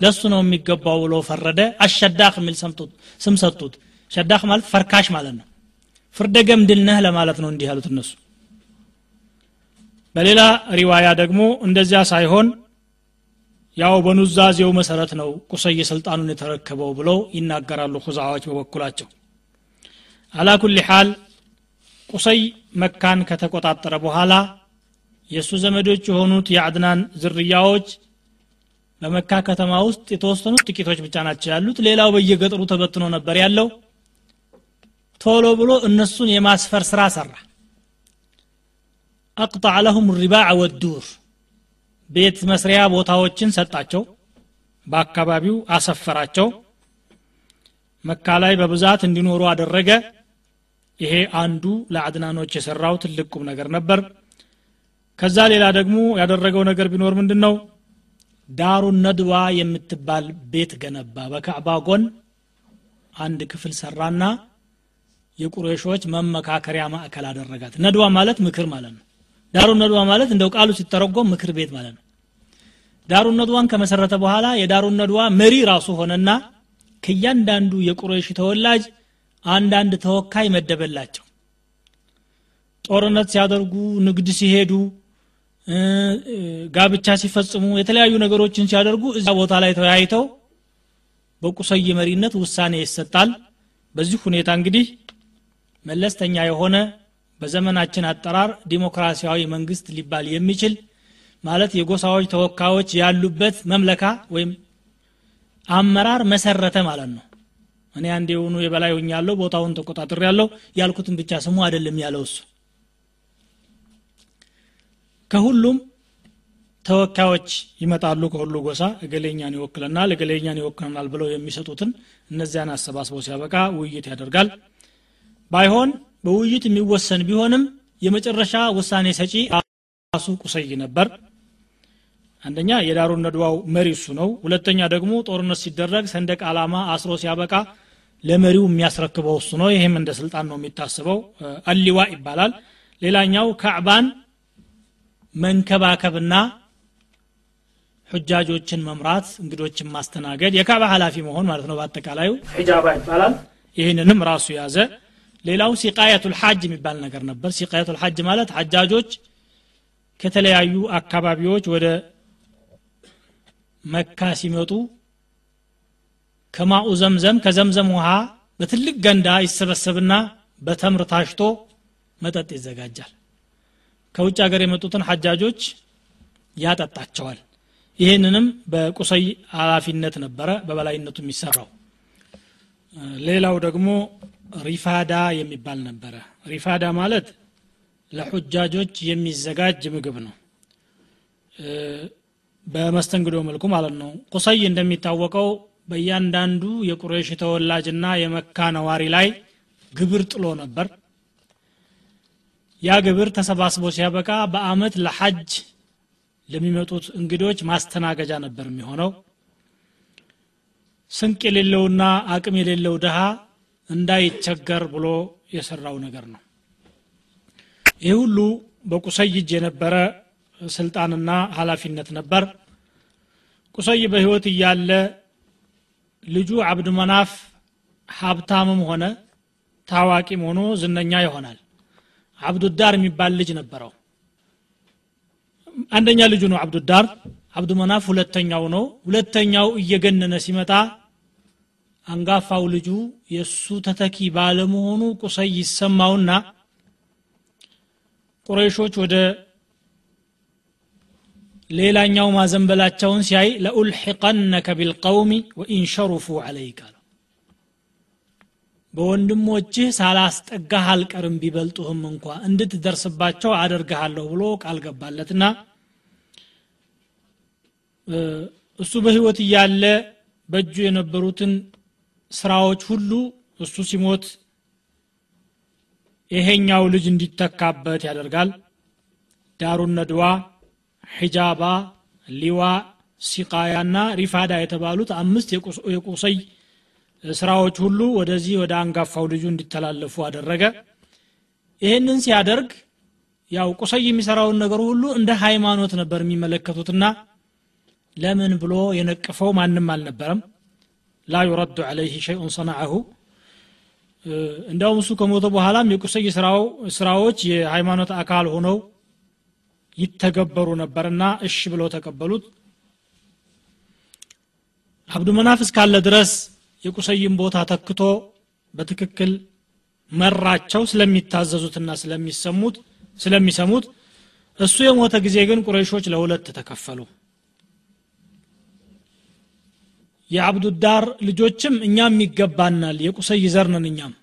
ለሱ ነው የሚገባው ብሎ ፈረደ። አሸዳክ የሚል ስም ሰጡት። ሸዳክ ማለት ፈርካሽ ማለት ነው። ፍርደ ገምድል ነህ ለማለት ነው እንዲህ ያሉት እነሱ። በሌላ ሪዋያ ደግሞ እንደዚያ ሳይሆን ያው በኑዛዜው መሰረት ነው ቁሰይ ስልጣኑን የተረከበው ብለው ይናገራሉ ሁዛዎች በበኩላቸው። አላ ኩል ሓል ቁሰይ መካን ከተቆጣጠረ በኋላ የእሱ ዘመዶች የሆኑት የአድናን ዝርያዎች በመካ ከተማ ውስጥ የተወሰኑት ጥቂቶች ብቻ ናቸው ያሉት። ሌላው በየገጠሩ ተበትኖ ነበር ያለው። ቶሎ ብሎ እነሱን የማስፈር ስራ ሰራ። አቅጣዕ ለሁም ሪባዕ ወዱር ቤት መስሪያ ቦታዎችን ሰጣቸው በአካባቢው አሰፈራቸው። መካ ላይ በብዛት እንዲኖሩ አደረገ። ይሄ አንዱ ለአድናኖች የሰራው ትልቅ ቁም ነገር ነበር። ከዛ ሌላ ደግሞ ያደረገው ነገር ቢኖር ምንድን ነው ዳሩ ነድዋ የምትባል ቤት ገነባ። በካዕባ ጎን አንድ ክፍል ሰራና የቁሬሾች መመካከሪያ ማዕከል አደረጋት። ነድዋ ማለት ምክር ማለት ነው ዳሩ ነድዋ ማለት እንደው ቃሉ ሲተረጎም ምክር ቤት ማለት ነው። ዳሩ ነድዋን ከመሰረተ በኋላ የዳሩ ነድዋ መሪ ራሱ ሆነና ከእያንዳንዱ የቁሬሽ ተወላጅ አንዳንድ ተወካይ መደበላቸው። ጦርነት ሲያደርጉ ንግድ ሲሄዱ ጋብቻ ሲፈጽሙ የተለያዩ ነገሮችን ሲያደርጉ እዚያ ቦታ ላይ ተወያይተው በቁሰይ መሪነት ውሳኔ ይሰጣል። በዚህ ሁኔታ እንግዲህ መለስተኛ የሆነ በዘመናችን አጠራር ዲሞክራሲያዊ መንግስት ሊባል የሚችል ማለት የጎሳዎች ተወካዮች ያሉበት መምለካ ወይም አመራር መሰረተ ማለት ነው። እኔ አንድ የሆኑ የበላይ ሆኛለሁ ቦታውን ተቆጣጥር ያለው ያልኩትን ብቻ ስሙ አይደለም ያለው እሱ። ከሁሉም ተወካዮች ይመጣሉ ከሁሉ ጎሳ እገሌኛን ይወክለናል እገሌኛን ይወክለናል ብለው የሚሰጡትን እነዚያን አሰባስበው ሲያበቃ ውይይት ያደርጋል። ባይሆን በውይይት የሚወሰን ቢሆንም የመጨረሻ ውሳኔ ሰጪ ራሱ ቁሰይ ነበር። አንደኛ የዳሩን ነድዋው መሪ እሱ ነው። ሁለተኛ ደግሞ ጦርነት ሲደረግ ሰንደቅ ዓላማ አስሮ ሲያበቃ ለመሪው የሚያስረክበው እሱ ነው። ይህም እንደ ስልጣን ነው የሚታስበው አሊዋ ይባላል። ሌላኛው ካዕባን መንከባከብና ሑጃጆችን መምራት እንግዶችን ማስተናገድ የካዕባ ኃላፊ መሆን ማለት ነው። በአጠቃላዩ ሒጃባ ይባላል። ይህንንም ራሱ ያዘ ሌላው ሲቃየቱል ሐጅ የሚባል ነገር ነበር። ሲቃየቱል ሐጅ ማለት ሐጃጆች ከተለያዩ አካባቢዎች ወደ መካ ሲመጡ ከማኡ ዘምዘም ከዘምዘም ውሃ በትልቅ ገንዳ ይሰበሰብና በተምር ታሽቶ መጠጥ ይዘጋጃል። ከውጭ ሀገር የመጡትን ሐጃጆች ያጠጣቸዋል። ይህንንም በቁሰይ ኃላፊነት ነበረ በበላይነቱ የሚሰራው። ሌላው ደግሞ ሪፋዳ የሚባል ነበረ። ሪፋዳ ማለት ለሑጃጆች የሚዘጋጅ ምግብ ነው። በመስተንግዶ መልኩ ማለት ነው። ቁሰይ እንደሚታወቀው በእያንዳንዱ የቁሬሽ ተወላጅና የመካ ነዋሪ ላይ ግብር ጥሎ ነበር። ያ ግብር ተሰባስቦ ሲያበቃ በአመት ለሐጅ ለሚመጡት እንግዶች ማስተናገጃ ነበር የሚሆነው። ስንቅ የሌለውና አቅም የሌለው ድሃ እንዳይቸገር ብሎ የሰራው ነገር ነው። ይህ ሁሉ በቁሰይ እጅ የነበረ ስልጣንና ኃላፊነት ነበር። ቁሰይ በህይወት እያለ ልጁ አብድ መናፍ ሀብታምም ሆነ ታዋቂም ሆኖ ዝነኛ ይሆናል። አብዱዳር የሚባል ልጅ ነበረው። አንደኛ ልጁ ነው አብዱዳር። አብዱ መናፍ ሁለተኛው ነው። ሁለተኛው እየገነነ ሲመጣ አንጋፋው ልጁ የእሱ ተተኪ ባለመሆኑ ቁሰይ ይሰማውና ቁረይሾች ወደ ሌላኛው ማዘንበላቸውን ሲያይ ለኡልሒቀነከ ቢልቀውሚ ወኢን ሸሩፉ አለይክ አለው። በወንድሞችህ ሳላስጠጋህ አልቀርም ቢበልጡህም እንኳ እንድትደርስባቸው አደርግሃለሁ ብሎ ቃል ገባለትና እሱ በህይወት እያለ በእጁ የነበሩትን ስራዎች ሁሉ እሱ ሲሞት ይሄኛው ልጅ እንዲተካበት ያደርጋል። ዳሩን ነድዋ ሒጃባ ሊዋ ሲቃያና ሪፋዳ የተባሉት አምስት የቁሰይ ስራዎች ሁሉ ወደዚህ ወደ አንጋፋው ልጁ እንዲተላለፉ አደረገ። ይህንን ሲያደርግ ያው ቁሰይ የሚሰራውን ነገር ሁሉ እንደ ሃይማኖት ነበር የሚመለከቱትና ለምን ብሎ የነቅፈው ማንም አልነበረም ላ ዩረዱ አለይህ ሸይኡን ሰናዐሁ እንዲያውም እሱ ከሞተ በኋላም የቁሰይ ስራዎች የሃይማኖት አካል ሆነው ይተገበሩ ነበርና እሺ ብለው ተቀበሉት። አብዱ መናፍ እስካለ ድረስ የቁሰይን ቦታ ተክቶ በትክክል መራቸው ስለሚታዘዙትና ስለሚሰሙት ስለሚሰሙት እሱ የሞተ ጊዜ ግን ቁረይሾች ለሁለት ተከፈሉ የአብዱዳር ልጆችም እኛም ይገባናል። የቁሰይ ዘር ነን እኛም።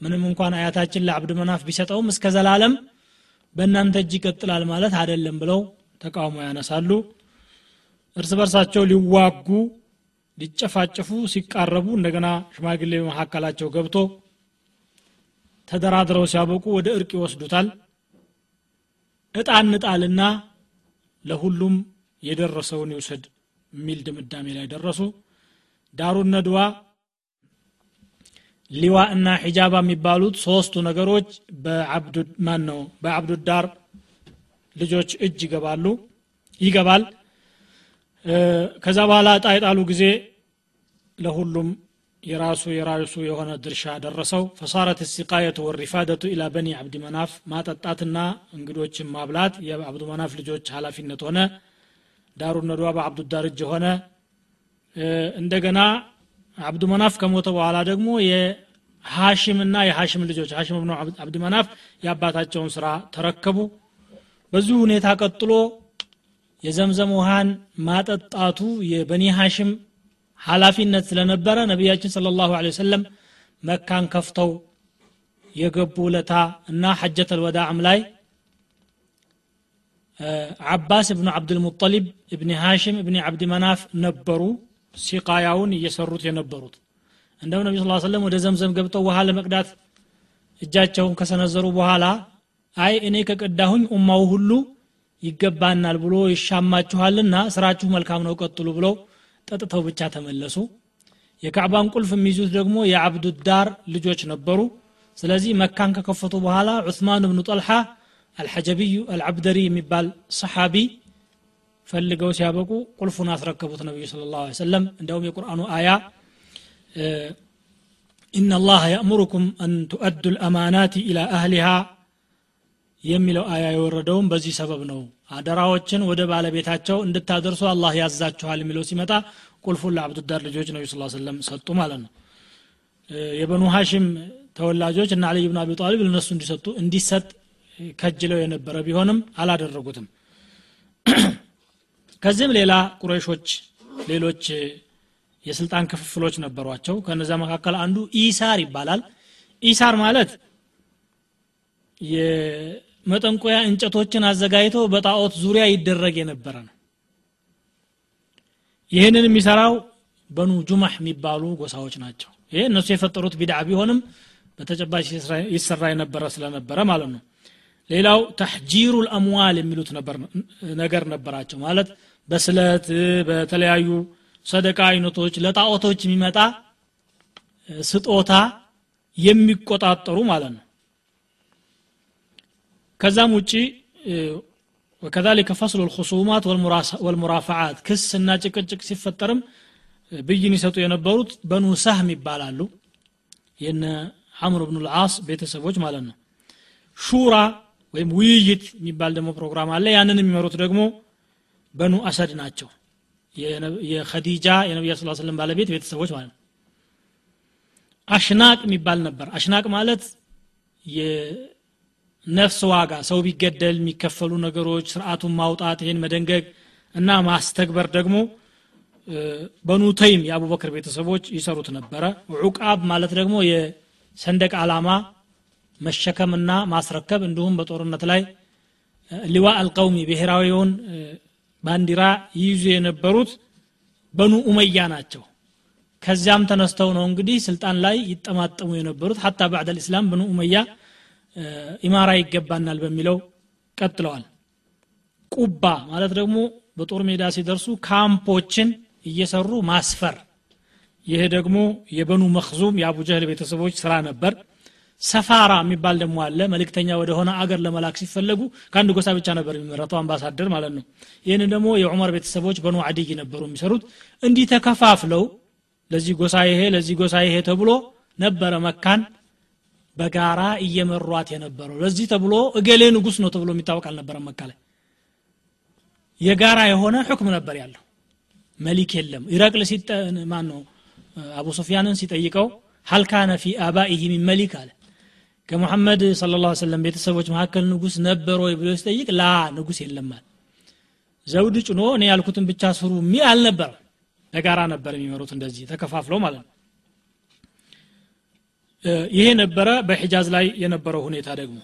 ምንም እንኳን አያታችን ለአብድ መናፍ ቢሰጠውም እስከ ዘላለም በእናንተ እጅ ይቀጥላል ማለት አይደለም ብለው ተቃውሞ ያነሳሉ። እርስ በርሳቸው ሊዋጉ ሊጨፋጨፉ ሲቃረቡ እንደገና ሽማግሌ መካከላቸው ገብቶ ተደራድረው ሲያበቁ ወደ እርቅ ይወስዱታል። እጣ እንጣልና ለሁሉም የደረሰውን ይውሰድ የሚል ድምዳሜ ላይ ደረሱ። ዳሩን ነድዋ ሊዋ እና ሒጃባ የሚባሉት ሶስቱ ነገሮች ማን ነው በአብዱዳር ልጆች እጅ ይገባሉ ይገባል። ከዛ በኋላ እጣ ጊዜ ለሁሉም የራሱ የራሱ የሆነ ድርሻ ደረሰው። ፈሳረት ሲቃየቱ ወሪፋደቱ ኢላ በኒ አብዲ መናፍ ማጠጣትና እንግዶችን ማብላት የአብዱ መናፍ ልጆች ኃላፊነት ሆነ ዳሩ ነዷ በአብዱዳር እጅ ሆነ እንደገና አብዱ መናፍ ከሞተ በኋላ ደግሞ የሐሽምና የሐሽም ልጆች ሐሽም ብኑ አብድ መናፍ የአባታቸውን ስራ ተረከቡ። በዚሁ ሁኔታ ቀጥሎ የዘምዘም ውሃን ማጠጣቱ የበኒ ሐሽም ኃላፊነት ስለነበረ ነቢያችን ስለ ላሁ ወሰለም መካን ከፍተው የገቡ ለታ እና ሐጀት አልወዳዕም ላይ አባስ እብኑ አብድልሙጠሊብ እብኒ ሃሽም እብኒ አብዲ መናፍ ነበሩ። ሲቃያውን እየሰሩት የነበሩት። እንደው ነቢ ስ ሰለም ወደ ዘምዘም ገብተው ውሃ ለመቅዳት እጃቸውን ከሰነዘሩ በኋላ አይ እኔ ከቀዳሁኝ ኡማው ሁሉ ይገባናል ብሎ ይሻማችኋልና ስራችሁ መልካም ነው ቀጥሉ ብለው ጠጥተው ብቻ ተመለሱ። የካዕባን ቁልፍ የሚይዙት ደግሞ የአብዱዳር ልጆች ነበሩ። ስለዚህ መካን ከከፈቱ በኋላ ዑስማን ብኑ ጠልሓ አልሐጀቢዩ አልዓብደሪ የሚባል ሰሓቢ ፈልገው ሲያበቁ ቁልፉን አስረከቡት ነቢዩ ስለ ላሁ ሰለም እንዲያውም የቁርአኑ አያ إن الله يأمركم أن تؤدوا الأمانات إلى أهلها የሚለው አያ የወረደውም በዚህ ሰበብ ነው አደራዎችን ወደ ባለቤታቸው እንድታደርሱ አላህ ያዛችኋል የሚለው ሲመጣ ቁልፉን ለአብዱዳር ልጆች ነቢ ስ ሰለም ሰጡ ማለት ነው የበኑ ሀሽም ተወላጆች እና አልይ ብን አቢ ጣሊብ ለነሱ እንዲሰጡ እንዲሰጥ ከጅለው የነበረ ቢሆንም አላደረጉትም። ከዚህም ሌላ ቁረይሾች ሌሎች የስልጣን ክፍፍሎች ነበሯቸው። ከነዚያ መካከል አንዱ ኢሳር ይባላል። ኢሳር ማለት የመጠንቆያ እንጨቶችን አዘጋጅተው በጣዖት ዙሪያ ይደረግ የነበረ ነው። ይህንን የሚሰራው በኑ ጁማህ የሚባሉ ጎሳዎች ናቸው። ይሄ እነሱ የፈጠሩት ቢድዓ ቢሆንም በተጨባጭ ይሰራ የነበረ ስለነበረ ማለት ነው ሌላው ተሕጂሩ ልአምዋል የሚሉት ነገር ነበራቸው። ማለት በስለት በተለያዩ ሰደቃ አይነቶች ለጣዖቶች የሚመጣ ስጦታ የሚቆጣጠሩ ማለት ነው። ከዛም ውጪ ወከዛሊከ ፈስሉ ልኹሱማት ወልሙራፈዓት ክስ እና ጭቅጭቅ ሲፈጠርም ብይን ይሰጡ የነበሩት በኑ ሰህም ይባላሉ። የነ አምር ብኑ ልዓስ ቤተሰቦች ማለት ነው። ሹራ ወይም ውይይት የሚባል ደግሞ ፕሮግራም አለ። ያንን የሚመሩት ደግሞ በኑ አሰድ ናቸው። የኸዲጃ የነቢያ ስ ስለም ባለቤት ቤተሰቦች ማለት ነው። አሽናቅ የሚባል ነበር። አሽናቅ ማለት የነፍስ ዋጋ ሰው ቢገደል የሚከፈሉ ነገሮች ስርዓቱን ማውጣት ይህን መደንገግ እና ማስተግበር ደግሞ በኑ ተይም የአቡበክር ቤተሰቦች ይሰሩት ነበረ። ዑቃብ ማለት ደግሞ የሰንደቅ ዓላማ መሸከምና ማስረከብ እንዲሁም በጦርነት ላይ ሊዋ አልቀውሚ ብሔራዊውን ባንዲራ ይይዙ የነበሩት በኑ ኡመያ ናቸው። ከዚያም ተነስተው ነው እንግዲህ ስልጣን ላይ ይጠማጠሙ የነበሩት። ሀታ ባዕድ ልእስላም በኑ ኡመያ ኢማራ ይገባናል በሚለው ቀጥለዋል። ቁባ ማለት ደግሞ በጦር ሜዳ ሲደርሱ ካምፖችን እየሰሩ ማስፈር። ይህ ደግሞ የበኑ መክዙም የአቡ ጀህል ቤተሰቦች ስራ ነበር ሰፋራ የሚባል ደግሞ አለ። መልእክተኛ ወደሆነ አገር ለመላክ ሲፈለጉ ከአንድ ጎሳ ብቻ ነበር የሚመረተው አምባሳደር ማለት ነው። ይህንን ደግሞ የዑመር ቤተሰቦች በኑ አድይ ነበሩ የሚሰሩት። እንዲህ ተከፋፍለው ለዚህ ጎሳ ይሄ ለዚህ ጎሳ ይሄ ተብሎ ነበረ መካን በጋራ እየመሯት የነበረው። ለዚህ ተብሎ እገሌ ንጉስ ነው ተብሎ የሚታወቅ አልነበረ መካ ላይ። የጋራ የሆነ ሕክም ነበር ያለው። መሊክ የለም። ኢረቅል ማን ነው አቡ ሱፊያንን ሲጠይቀው ሀልካነ ፊ አባኢህ ሚን መሊክ አለ ከሙሐመድ ስለ ላ ሰለም ቤተሰቦች መካከል ንጉስ ነበር ወይ ብሎ ሲጠይቅ ላ ንጉስ የለማል ዘውድ ጭኖ እኔ ያልኩትን ብቻ ስሩ የሚል አልነበረም በጋራ ነበር የሚመሩት እንደዚህ ተከፋፍለው ማለት ነው። ይሄ ነበረ በሒጃዝ ላይ የነበረው ሁኔታ ደግሞ።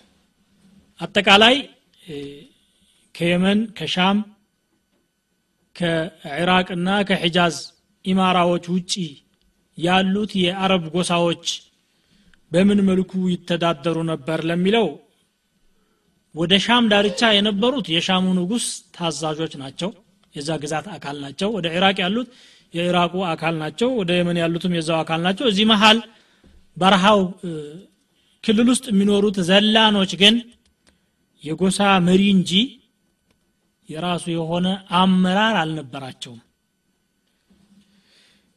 አጠቃላይ ከየመን ከሻም ከኢራቅና ከሒጃዝ ኢማራዎች ውጪ ያሉት የአረብ ጎሳዎች በምን መልኩ ይተዳደሩ ነበር ለሚለው ወደ ሻም ዳርቻ የነበሩት የሻሙ ንጉስ ታዛዦች ናቸው። የዛ ግዛት አካል ናቸው። ወደ ኢራቅ ያሉት የኢራቁ አካል ናቸው። ወደ የመን ያሉትም የዛው አካል ናቸው። እዚህ መሃል በረሃው ክልል ውስጥ የሚኖሩት ዘላኖች ግን የጎሳ መሪ እንጂ የራሱ የሆነ አመራር አልነበራቸውም።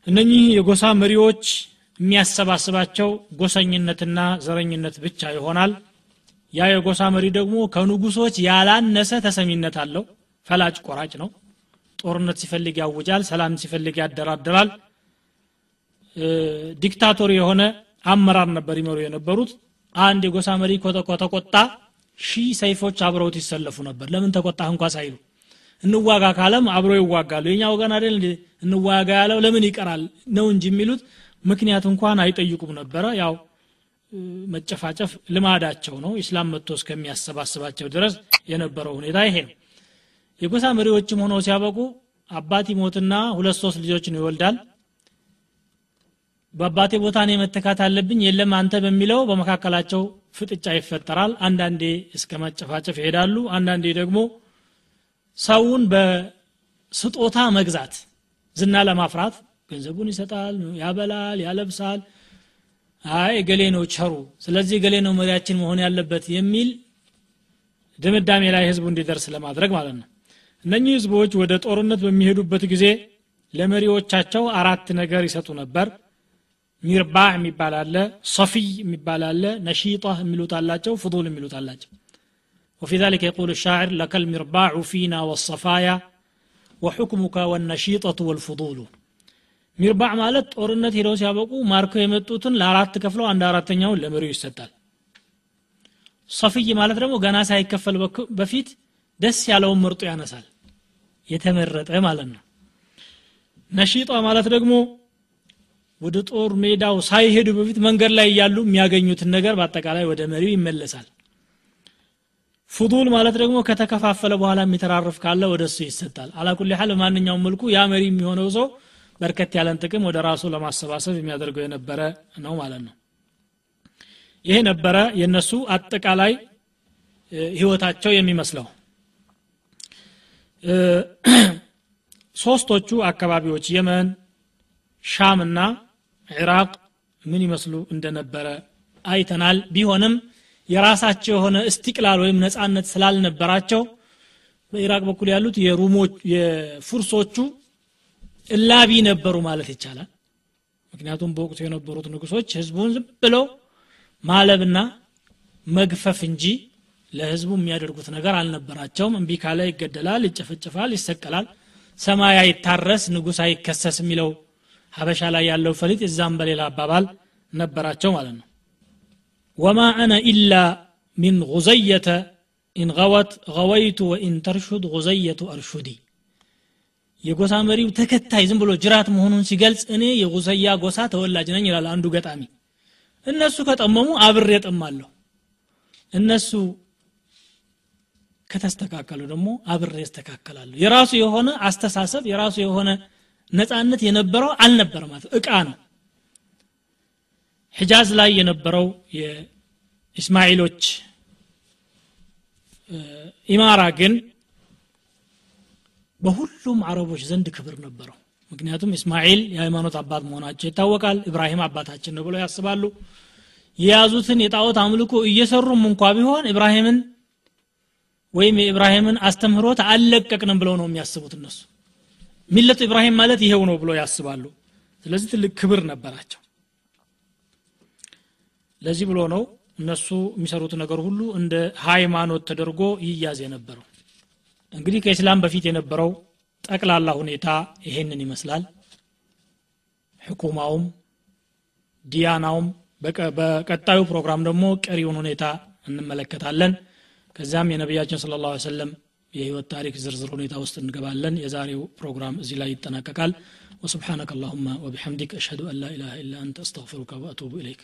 እነኚህ የጎሳ መሪዎች የሚያሰባስባቸው ጎሰኝነትና ዘረኝነት ብቻ ይሆናል። ያ የጎሳ መሪ ደግሞ ከንጉሶች ያላነሰ ተሰሚነት አለው። ፈላጭ ቆራጭ ነው። ጦርነት ሲፈልግ ያውጃል ሰላም ሲፈልግ ያደራድራል። ዲክታቶር የሆነ አመራር ነበር ይመሩ የነበሩት። አንድ የጎሳ መሪ ከተቆጣ ሺህ ሰይፎች አብረውት ይሰለፉ ነበር። ለምን ተቆጣህ እንኳ ሳይሉ። እንዋጋ ካለም አብረው ይዋጋሉ። የኛ ወገን አይደል እንዋጋ ያለው ለምን ይቀራል? ነው እንጂ የሚሉት ምክንያት እንኳን አይጠይቁም ነበረ። ያው መጨፋጨፍ ልማዳቸው ነው። ኢስላም መጥቶ እስከሚያሰባስባቸው ድረስ የነበረው ሁኔታ ይሄ ነው። የጎሳ መሪዎችም ሆነው ሲያበቁ አባት ይሞትና ሁለት ሶስት ልጆችን ይወልዳል። በአባቴ ቦታ እኔ መተካት አለብኝ የለም አንተ በሚለው በመካከላቸው ፍጥጫ ይፈጠራል። አንዳንዴ እስከ መጨፋጨፍ ይሄዳሉ። አንዳንዴ ደግሞ ሰውን በስጦታ መግዛት ዝና ለማፍራት ገንዘቡን ይሰጣል፣ ያበላል፣ ያለብሳል። አይ ገሌ ነው ቸሩ፣ ስለዚህ ገሌ ነው መሪያችን መሆን ያለበት የሚል ድምዳሜ ላይ ህዝቡ እንዲደርስ ለማድረግ ማለት ነው። እነኚህ ህዝቦች ወደ ጦርነት በሚሄዱበት ጊዜ ለመሪዎቻቸው አራት ነገር ይሰጡ ነበር። ሚርባዕ የሚባል አለ፣ ሰፊይ የሚባል አለ፣ ነሺጣ የሚሉት አላቸው፣ ፍዱል የሚሉት አላቸው። وفي ذلك يقول الشاعر لك المرباع فينا والصفايا وحكمك والنشيطة والفضول ሚርባዕ ማለት ጦርነት ሄደው ሲያበቁ ማርከው የመጡትን ለአራት ከፍለው አንድ አራተኛውን ለመሪው ይሰጣል። ሰፍይ ማለት ደግሞ ገና ሳይከፈል በፊት ደስ ያለውን ምርጡ ያነሳል። የተመረጠ ማለት ነው። ነሺጣ ማለት ደግሞ ወደ ጦር ሜዳው ሳይሄዱ በፊት መንገድ ላይ እያሉ የሚያገኙትን ነገር በአጠቃላይ ወደ መሪው ይመለሳል። ፉዱል ማለት ደግሞ ከተከፋፈለ በኋላ የሚተራርፍ ካለ ወደ እሱ ይሰጣል። አላኩል ያህል በማንኛውም መልኩ ያ መሪ የሚሆነው ሰው በርከት ያለን ጥቅም ወደ ራሱ ለማሰባሰብ የሚያደርገው የነበረ ነው ማለት ነው። ይሄ ነበረ የነሱ አጠቃላይ ህይወታቸው የሚመስለው። ሶስቶቹ አካባቢዎች የመን ሻምና ኢራቅ ምን ይመስሉ እንደነበረ አይተናል። ቢሆንም የራሳቸው የሆነ እስቲቅላል ወይም ነጻነት ስላልነበራቸው በኢራቅ በኩል ያሉት የሩሞች የፉርሶቹ አላቢ ነበሩ ማለት ይቻላል። ምክንያቱም በወቅቱ የነበሩት ንጉሶች ህዝቡን ብለው ማለብና መግፈፍ እንጂ ለህዝቡ የሚያደርጉት ነገር አልነበራቸውም። እምቢ ካለ ይገደላል ይጨፈጨፋል ይሰቀላል። ሰማይ አይታረስ ንጉስ አይከሰስ የሚለው ሀበሻ ላይ ያለው ፈሊጥ እዛም በሌላ አባባል ነበራቸው ማለት ነው። وما أنا إلا من غزية إن غوت غويت وإن ترشد غزية أرشد የጎሳ መሪው ተከታይ ዝም ብሎ ጅራት መሆኑን ሲገልጽ እኔ የጉዘያ ጎሳ ተወላጅ ነኝ ይላል አንዱ ገጣሚ። እነሱ ከጠመሙ አብሬ ጠማለሁ እነሱ ከተስተካከሉ ደግሞ አብሬ እስተካከላለሁ። የራሱ የሆነ አስተሳሰብ የራሱ የሆነ ነፃነት የነበረው አልነበረ ማለት እቃ ነው። ሒጃዝ ላይ የነበረው የእስማኤሎች ኢማራ ግን በሁሉም አረቦች ዘንድ ክብር ነበረው። ምክንያቱም እስማኤል የሃይማኖት አባት መሆናቸው ይታወቃል። ኢብራሂም አባታችን ነው ብለው ያስባሉ። የያዙትን የጣዖት አምልኮ እየሰሩም እንኳ ቢሆን ኢብራሂምን ወይም የኢብራሂምን አስተምህሮት አልለቀቅንም ብለው ነው የሚያስቡት እነሱ። ሚለቱ ኢብራሂም ማለት ይሄው ነው ብለው ያስባሉ። ስለዚህ ትልቅ ክብር ነበራቸው። ለዚህ ብሎ ነው እነሱ የሚሰሩት ነገር ሁሉ እንደ ሃይማኖት ተደርጎ ይያዝ የነበረው እንግዲህ ከእስላም በፊት የነበረው ጠቅላላ ሁኔታ ይሄንን ይመስላል። ሕኩማውም ዲያናውም በቀጣዩ ፕሮግራም ደግሞ ቀሪውን ሁኔታ እንመለከታለን። ከዚያም የነቢያችን ስለ ላ ሰለም የህይወት ታሪክ ዝርዝር ሁኔታ ውስጥ እንገባለን። የዛሬው ፕሮግራም እዚህ ላይ ይጠናቀቃል። ወስብሓነከ አላሁማ ወቢሐምዲክ አሽሀዱ አን ላ ኢላሃ ኢላ አንተ አስተግፊሩከ ወአቱቡ ኢለይክ